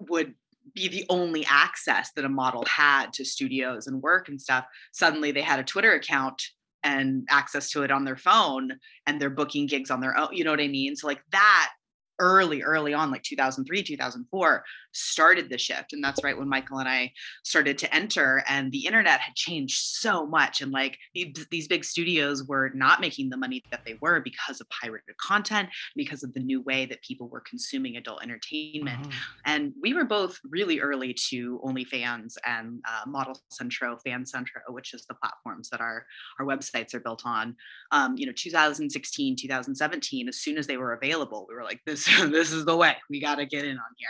would be the only access that a model had to studios and work and stuff. Suddenly they had a Twitter account and access to it on their phone and they're booking gigs on their own. You know what I mean? So like that early, early on, like 2003, 2004, started the shift. And that's right when Michael and I started to enter and the internet had changed so much. And like these, big studios were not making the money that they were because of pirated content, because of the new way that people were consuming adult entertainment. Mhm. And we were both really early to OnlyFans and uh, Model Centro, Fan Centro, which is the platforms that our our websites are built on. Um, you know, 2016, 2017, as soon as they were available, we were like, this [LAUGHS] this is the way. We got to get in on here.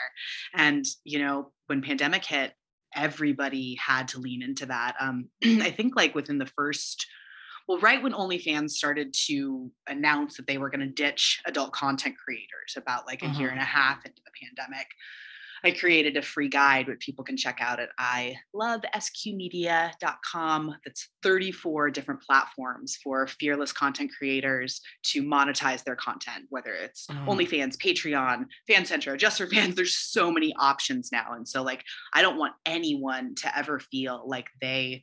And you know, when pandemic hit, everybody had to lean into that. Um, [CLEARS THROAT] I think like within the first well, right when OnlyFans started to announce that they were going to ditch adult content creators about like a year Mhm. and a half into the pandemic, I created a free guide which people can check out at I love sqmedia.com. That's 34 different platforms for fearless content creators to monetize their content, whether it's Mhm. OnlyFans, Patreon, FanCentro, just for fans. There's so many options now. And so like I don't want anyone to ever feel like they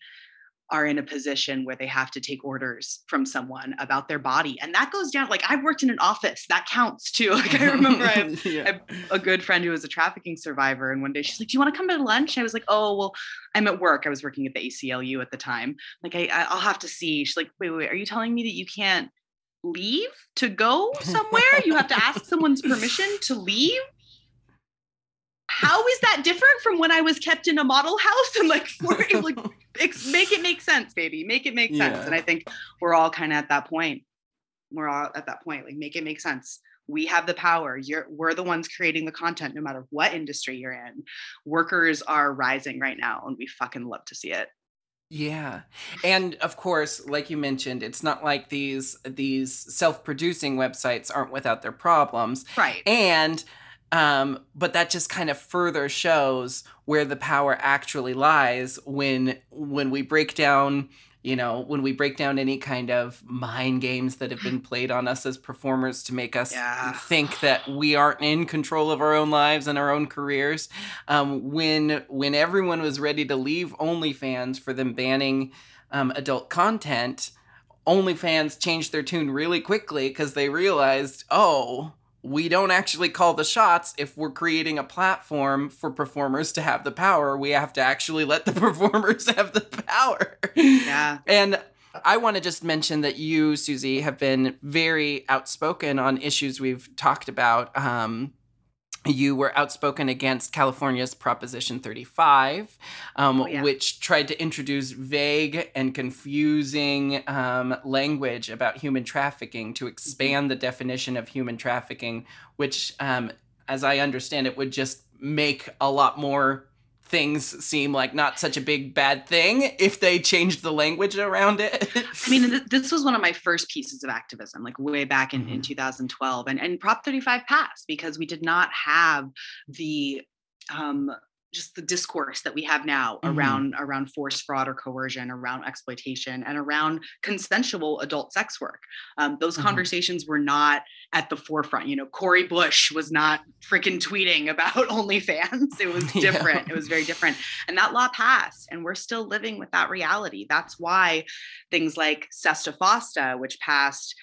are in a position where they have to take orders from someone about their body and that goes down like i've worked in an office that counts too [LAUGHS] like i remember I [LAUGHS] yeah. I have, a good friend who was a trafficking survivor and one day she's like do you want to come to lunch? I was like oh well i'm at work i was working at the aclu at the time like I, i'll have to see. She's like wait, wait wait are you telling me that you can't leave to go somewhere? You have to ask someone's permission to leave how is that different from when I was kept in a model house and [LAUGHS] like for like [LAUGHS] make it make sense, baby. Make it make sense. Yeah. And I think we're all kind of at that point. We're all at that point. Like make it make sense. We have the power. You're we're the ones creating the content no matter what industry you're in. Workers are rising right now and we fucking love to see it. Yeah. And of course, like you mentioned, it's not like these these self-producing websites aren't without their problems. Right. And um, but that just kind of further shows where the power actually lies when when we break down you know when we break down any kind of mind games that have been played on us as performers to make us yeah. think that we aren't in control of our own lives and our own careers um, when when everyone was ready to leave onlyfans for them banning um, adult content onlyfans changed their tune really quickly because they realized oh we don't actually call the shots if we're creating a platform for performers to have the power. We have to actually let the [LAUGHS] performers have the power. Yeah. And I want to just mention that you, Siouxsie, have been very outspoken on issues we've talked about. Um, you were outspoken against California's Proposition 35, um, oh, yeah. which tried to introduce vague and confusing um, language about human trafficking to expand the definition of human trafficking, which, um, as I understand it, would just make a lot more things seem like not such a big bad thing if they changed the language around it. I mean, th- this was one of my first pieces of activism, like way back in, mm-hmm. in 2012. And, and Prop 35 passed because we did not have the um, just the discourse that we have now mm-hmm. around around forced fraud or coercion around exploitation and around consensual adult sex work um, those mm-hmm. conversations were not at the forefront you know cori bush was not freaking tweeting about [LAUGHS] onlyfans it was [LAUGHS] different yeah. it was very different and that law passed and we're still living with that reality that's why things like sesta fosta which passed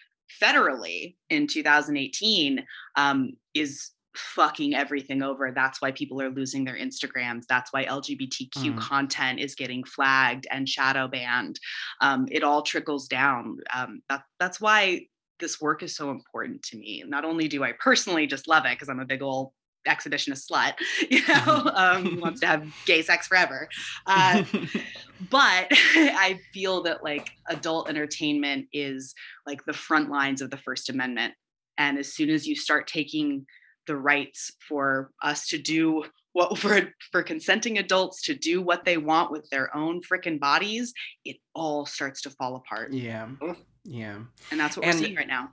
federally in 2018 um, is fucking everything over. That's why people are losing their Instagrams. That's why LGBTQ mm. content is getting flagged and shadow banned. Um, it all trickles down. Um, that, that's why this work is so important to me. Not only do I personally just love it because I'm a big old exhibitionist slut, [LAUGHS] you know, um, wants to have gay sex forever. Uh, [LAUGHS] but [LAUGHS] I feel that like adult entertainment is like the front lines of the First Amendment. And as soon as you start taking the rights for us to do what [LAUGHS] for for consenting adults to do what they want with their own freaking bodies, it all starts to fall apart. Yeah. Yeah. And that's what and, we're seeing right now.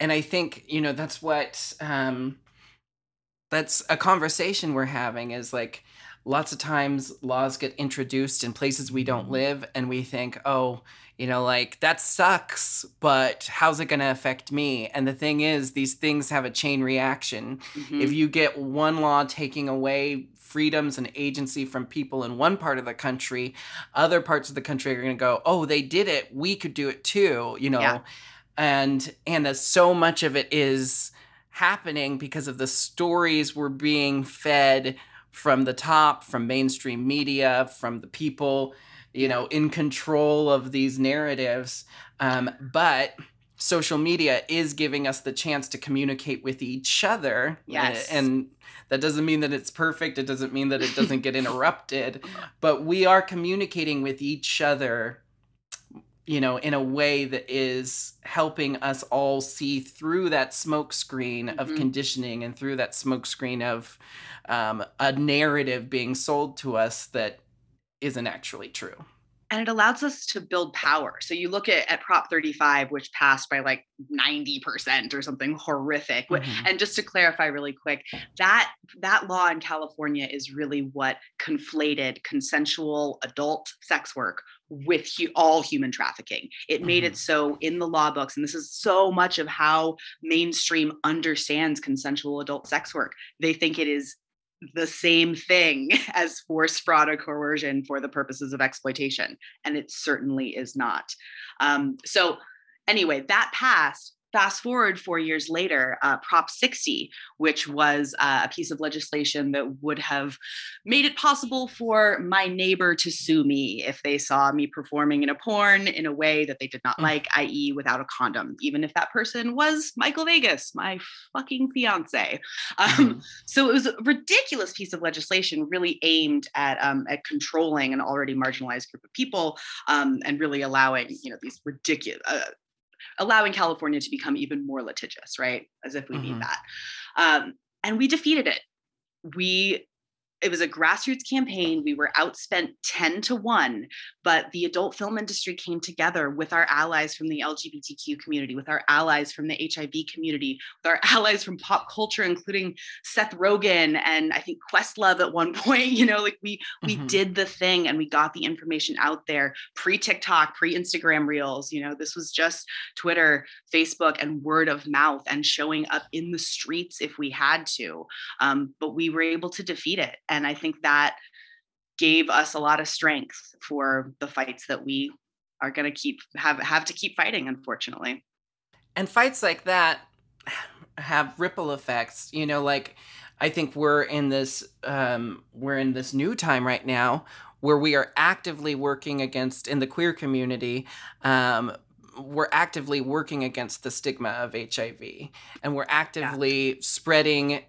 And I think, you know, that's what um that's a conversation we're having is like lots of times laws get introduced in places we don't mm-hmm. live and we think, "Oh, you know, like that sucks, but how's it going to affect me? And the thing is, these things have a chain reaction. Mm-hmm. If you get one law taking away freedoms and agency from people in one part of the country, other parts of the country are going to go, "Oh, they did it. We could do it too." You know. Yeah. And and as so much of it is happening because of the stories we're being fed from the top, from mainstream media, from the people you know, in control of these narratives. Um, but social media is giving us the chance to communicate with each other. Yes. And that doesn't mean that it's perfect. It doesn't mean that it doesn't get [LAUGHS] interrupted. But we are communicating with each other, you know, in a way that is helping us all see through that smokescreen mm-hmm. of conditioning and through that smokescreen of um, a narrative being sold to us that isn't actually true and it allows us to build power. So you look at, at Prop 35, which passed by like 90% or something horrific. Mm-hmm. And just to clarify really quick, that that law in California is really what conflated consensual adult sex work with hu- all human trafficking. It mm-hmm. made it mm-hmm. so in the law books, and this is so much of how mainstream understands consensual adult sex work. They think it is the same thing [LAUGHS] as force, fraud, or coercion for the purposes of exploitation. And it certainly is not. Um, so, anyway, that passed fast forward four years later, uh, Prop 60, which was uh, a piece of legislation that would have made it possible for my neighbor to sue me if they saw me performing in a porn in a way that they did not mm. like, i.e., without a condom, even if that person was Michael Vegas, my fucking fiance. Um, mm. So it was a ridiculous piece of legislation, really aimed at um, at controlling an already marginalized group of people um, and really allowing, you know, these ridiculous. Uh, allowing California to become even more litigious, right? As if we mm-hmm. need that. Um, and we defeated it. We it was a grassroots campaign. We were outspent 10 to 1, but the adult film industry came together with our allies from the LGBTQ community, with our allies from the HIV community, with our [LAUGHS] allies from pop culture, including Seth Rogen and I think Questlove at one [LAUGHS] point. You know, like we we mm-hmm. did the thing and we got the information out there pre-TikTok, pre-Instagram reels. You know, this was just Twitter, Facebook, and word of mouth and showing up in the streets if we had to. Um, but we were able to defeat it and i think that gave us a lot of strength for the fights that we are going to keep have have to keep fighting unfortunately and fights like that have ripple effects you know like i think we're in this um, we're in this new time right now where we are actively working against in the queer community um, we're actively working against the stigma of hiv and we're actively yeah. spreading e-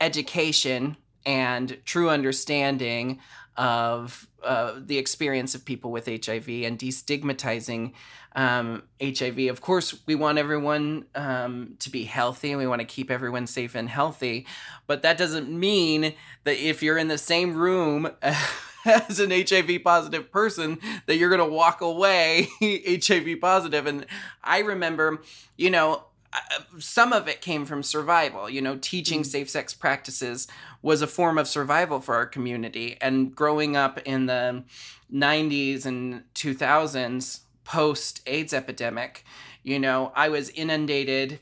education and true understanding of uh, the experience of people with HIV and destigmatizing um, HIV. Of course, we want everyone um, to be healthy and we want to keep everyone safe and healthy, but that doesn't mean that if you're in the same room [LAUGHS] as an HIV positive person, that you're going to walk away [LAUGHS] HIV positive. And I remember, you know, some of it came from survival. You know, teaching mm. safe sex practices was a form of survival for our community. And growing up in the 90s and 2000s, post AIDS epidemic, you know, I was inundated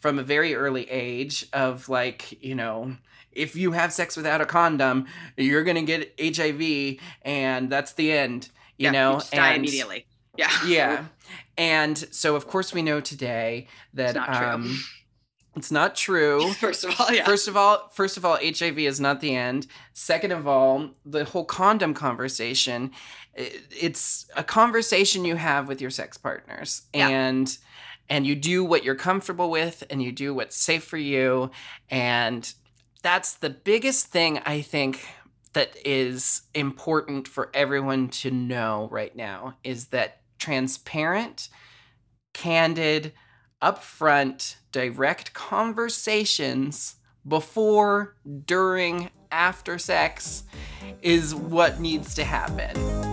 from a very early age of like, you know, if you have sex without a condom, you're going to get HIV and that's the end, you yeah, know, you die and, immediately. Yeah. Yeah. And so, of course, we know today that um. It's not true. [LAUGHS] First of all, yeah. First of all, first of all, HIV is not the end. Second of all, the whole condom conversation, it's a conversation you have with your sex partners, yeah. and and you do what you're comfortable with, and you do what's safe for you, and that's the biggest thing I think that is important for everyone to know right now is that transparent, candid, upfront, direct conversations before, during, after sex is what needs to happen.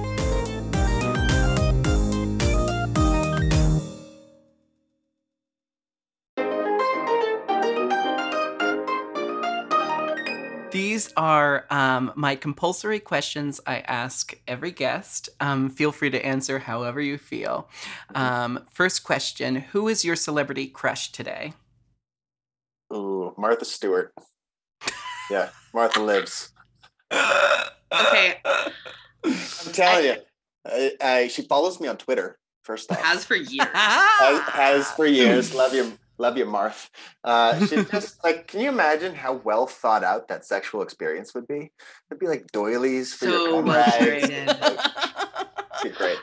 These are um, my compulsory questions I ask every guest. Um, feel free to answer however you feel. Um, first question Who is your celebrity crush today? Ooh, Martha Stewart. Yeah, Martha lives. okay. I'm telling you, I, I, she follows me on Twitter. First off, has for years. [LAUGHS] has, has for years. Love you, Love you, Marth. Uh, [LAUGHS] she just like, can you imagine how well thought out that sexual experience would be? It'd be like doilies for so your comrades. be great.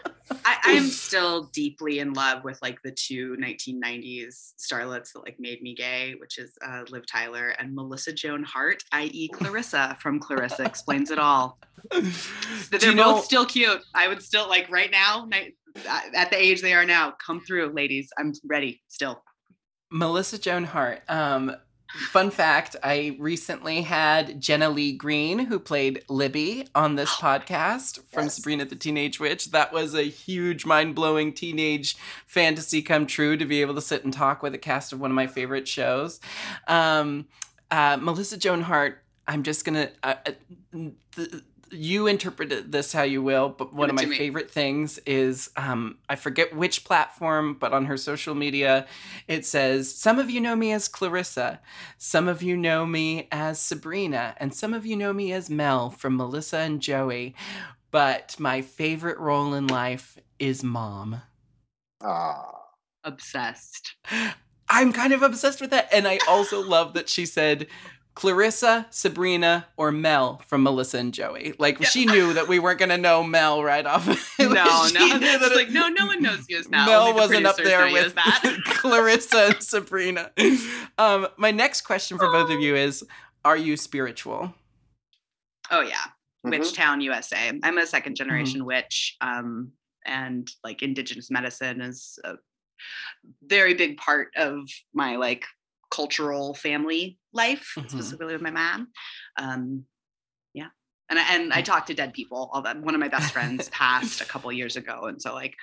I, I am still deeply in love with like the two 1990s starlets that like made me gay, which is uh, Liv Tyler and Melissa Joan Hart, i.e. [LAUGHS] Clarissa from Clarissa Explains It All. They're both know- still cute. I would still like right now, at the age they are now, come through, ladies. I'm ready still. Melissa Joan Hart. Um, fun fact I recently had Jenna Leigh Green, who played Libby, on this podcast from yes. Sabrina the Teenage Witch. That was a huge, mind blowing teenage fantasy come true to be able to sit and talk with a cast of one of my favorite shows. Um, uh, Melissa Joan Hart, I'm just going to. Uh, uh you interpret this how you will, but one of my favorite things is um, I forget which platform, but on her social media, it says, Some of you know me as Clarissa, some of you know me as Sabrina, and some of you know me as Mel from Melissa and Joey. But my favorite role in life is mom. Ah. Obsessed. I'm kind of obsessed with that. And I also love that she said, Clarissa, Sabrina, or Mel from Melissa and Joey. Like yeah. she knew that we weren't gonna know Mel right off. [LAUGHS] like, no, no, it's like no, no one knows you as Mel. Mel wasn't up there with that. [LAUGHS] Clarissa and Sabrina. Um, my next question for both of you is: Are you spiritual? Oh yeah, mm-hmm. Witch Town, USA. I'm a second generation mm-hmm. witch, um, and like Indigenous medicine is a very big part of my like cultural family life, mm-hmm. specifically with my mom. Um, yeah, and I, and I talk to dead people. All that. One of my best friends [LAUGHS] passed a couple years ago, and so like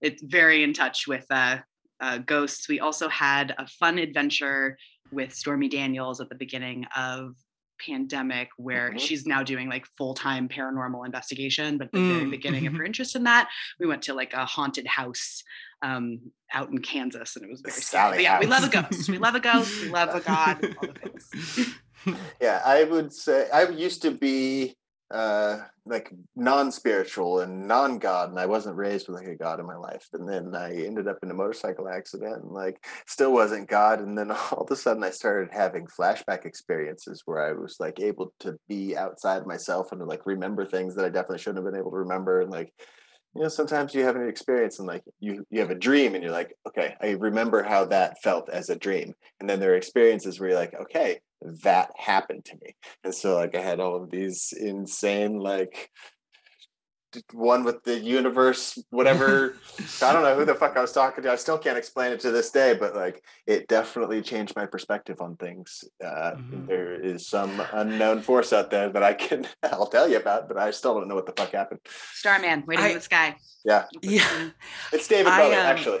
it's very in touch with uh, uh, ghosts. We also had a fun adventure with Stormy Daniels at the beginning of pandemic where mm-hmm. she's now doing like full-time paranormal investigation but the mm. very beginning of mm-hmm. her interest in that we went to like a haunted house um, out in Kansas, and it was very scary. Yeah, we love a ghost. we love a ghost. We love a god. All the things. yeah, I would say I used to be uh, like non-spiritual and non-god, and I wasn't raised with like a god in my life. And then I ended up in a motorcycle accident, and like still wasn't God. And then [LAUGHS] all of a sudden, I started having flashback experiences where I was like able to be outside myself and to like remember things that I definitely shouldn't have been able to remember, and like you know sometimes you have an experience and like you you have a dream and you're like okay i remember how that felt as a dream and then there are experiences where you're like okay that happened to me and so like i had all of these insane like one with the universe, whatever. I don't know who the fuck I was talking to. I still can't explain it to this day, but like it definitely changed my perspective on things. Uh, mm-hmm. There is some unknown force out there that I can [LAUGHS] I'll tell you about, but I still don't know what the fuck happened. Starman, waiting I, in the sky. Yeah, yeah. It's David Bowie, um, actually.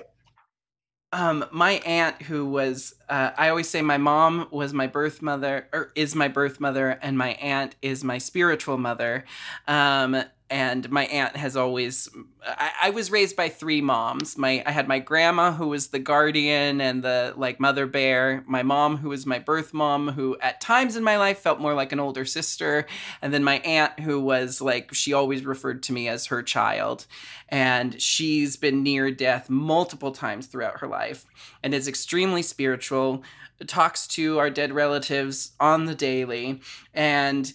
Um, my aunt, who was, uh, I always say my mom was my birth mother, or is my birth mother, and my aunt is my spiritual mother. Um, and my aunt has always I, I, was raised by three moms. My i had my grandma who was the guardian and the like mother bear my mom who was my birth mom who at times in my life felt more like an older sister and then my aunt who was like she always referred to me as her child. And she's been near death multiple times throughout her life and is extremely spiritual talks to our dead relatives on the daily and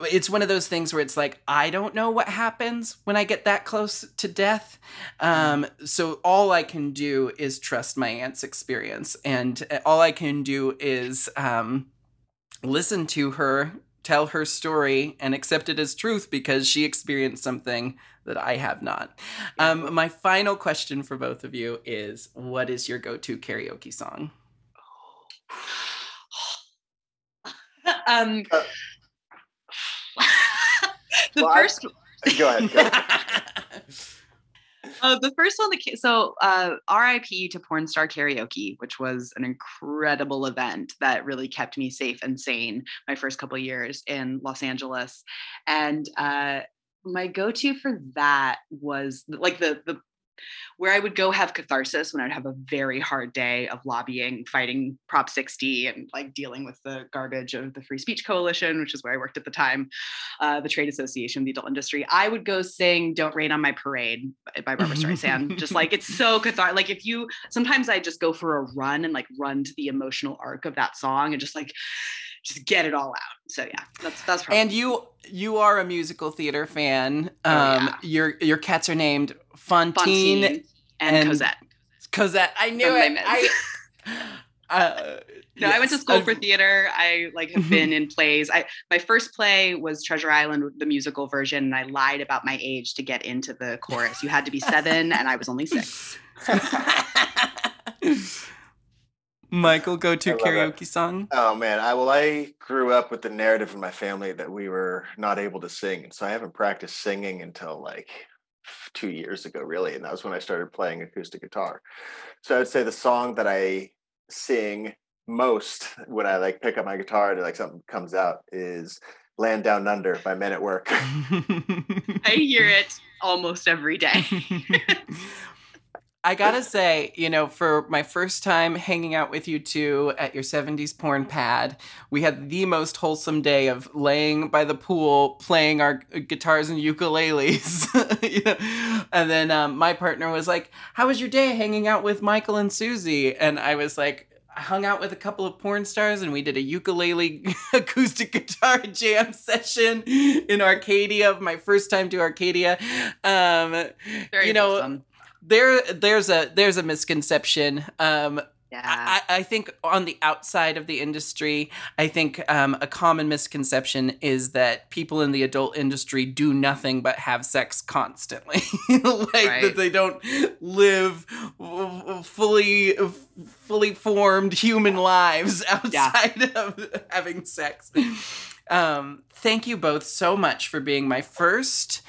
it's one of those things where it's like I don't know what happens when I get that close to death. Um, so all I can do is trust my aunt's experience, and uh, all I can do is um, listen to her tell her story and accept it as truth because she experienced something that I have not. Um, my final question for both of you is: What is your go-to karaoke song? [SIGHS] um. Uh- [LAUGHS] the well, first. I, [LAUGHS] go ahead. Go ahead. [LAUGHS] Uh, the first one that came, so uh, RIP to Porn Star Karaoke, which was an incredible event that really kept me safe and sane my first couple years in Los Angeles, and uh, my go-to for that was like the the where I would go have catharsis when I'd have a very hard day of lobbying, fighting Prop 60, and like dealing with the garbage of the Free Speech Coalition, which is where I worked at the time, uh, the trade association of the adult industry. I would go sing "Don't Rain on My Parade" by Barbra Streisand. [LAUGHS] just like it's so cathartic. Like if you sometimes I just go for a run and like run to the emotional arc of that song and just like just get it all out. So yeah, that's that's probably. And you you are a musical theater fan. Oh, um, yeah. your your cats are named Fontaine, Fantine and, and Cosette. Cosette, I knew it. I, [LAUGHS] uh, no, yes. I went to school for theater. I like have been [LAUGHS] in plays. I my first play was Treasure Island, the musical version, and I lied about my age to get into the chorus. You had to be seven, and I was only six. [LAUGHS] Michael, go to karaoke that. song. Oh man, I well, I grew up with the narrative in my family that we were not able to sing, and so I haven't practiced singing until like two years ago, really, and that was when I started playing acoustic guitar. So I'd say the song that I sing most when I like pick up my guitar and like something comes out is Land Down Under by Men at Work. [LAUGHS] I hear it almost every day. [LAUGHS] I gotta say, you know, for my first time hanging out with you two at your 70s porn pad, we had the most wholesome day of laying by the pool, playing our guitars and ukuleles. [LAUGHS] you know? And then um, my partner was like, How was your day hanging out with Michael and Siouxsie? And I was like, I hung out with a couple of porn stars and we did a ukulele [LAUGHS] acoustic guitar [LAUGHS] jam session in Arcadia my first time to Arcadia. Um, Very you know, wholesome. There there's a there's a misconception um Yeah. I, I think on the outside of the industry, I think um, a common misconception is that people in the adult industry do nothing but have sex constantly, [LAUGHS] like Right. that they don't live fully fully formed human lives outside [LAUGHS] of having sex. Um, thank you both so much for being my first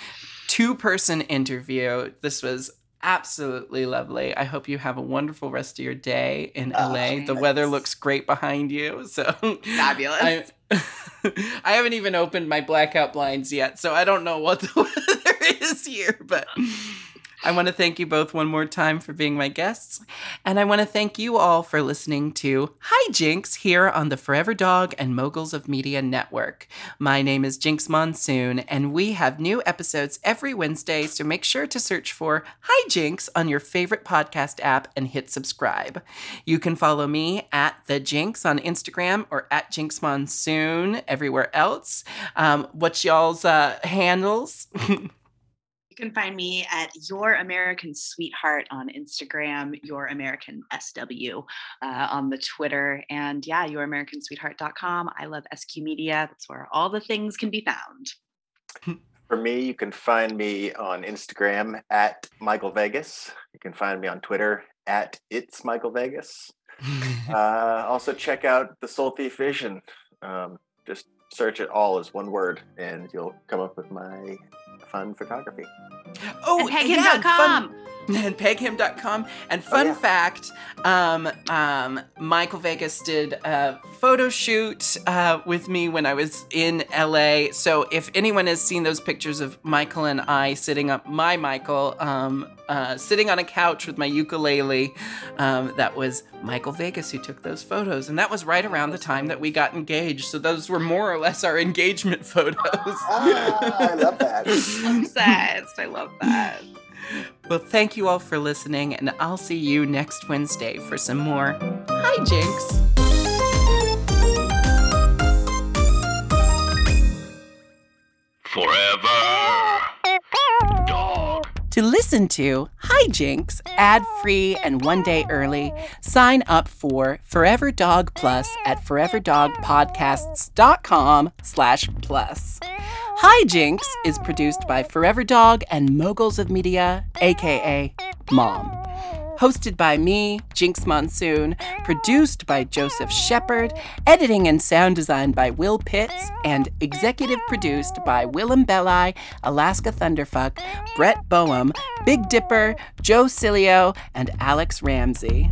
two person interview. This was absolutely lovely. I hope you have a wonderful rest of your day in Oh, LA. The weather looks great behind you. [LAUGHS] So Fabulous. I, [LAUGHS] I haven't even opened my blackout blinds yet, so I don't know what the [LAUGHS] weather is here, but I want to thank you both one more time for being my guests. And I want to thank you all for listening to Hi Jinkx here on the Forever Dog and Moguls of Media Network. My name is Jinkx Monsoon, and we have new episodes every Wednesday, so make sure to search for Hi Jinkx on your favorite podcast app and hit subscribe. You can follow me at The Jinx on Instagram or at Jinkx Monsoon everywhere else. Um, what's y'all's uh, handles? [LAUGHS] You can find me at Your American Sweetheart on Instagram, Your American SW uh, on the Twitter, and yeah, YourAmericanSweetheart.com. I love SQ Media. That's where all the things can be found. For me, you can find me on Instagram at Michael Vegas. You can find me on Twitter at It's Michael Vegas. [LAUGHS] Uh, also, check out the Soul Thief Vision. Um, just search it all as one word, and you'll come up with my fun photography. Oh, and yeah, and fun- [LAUGHS] peghim.com. and peghim.com. And fun yeah. fact, um, um, Michael Vegas did a photo shoot uh, with me when I was in LA. So if anyone has seen those pictures of Michael and I sitting up, my Michael, um, uh, sitting on a couch with my ukulele, um, that was Michael Vegas who took those photos. And that was right around the time that we got engaged. So those were more or less our engagement photos. Ah, I love that. [LAUGHS] Obsessed. I love that. Well, thank you all for listening, and I'll see you next Wednesday for some more Hi Jinkx. Forever. Dog. To listen to Hi Jinkx ad free and one day early, sign up for Forever Dog Plus at foreverdogpodcasts.com slash plus. Hi Jinkx is produced by Forever Dog and Moguls of Media, aka Mom. Hosted by me, Jinkx Monsoon, produced by Joseph Shepard, editing and sound design by Will Pitts, and executive produced by Willam Belli, Alaska Thunderfuck, Brett Boehm, Big Dipper, Joe Cilio, and Alex Ramsey.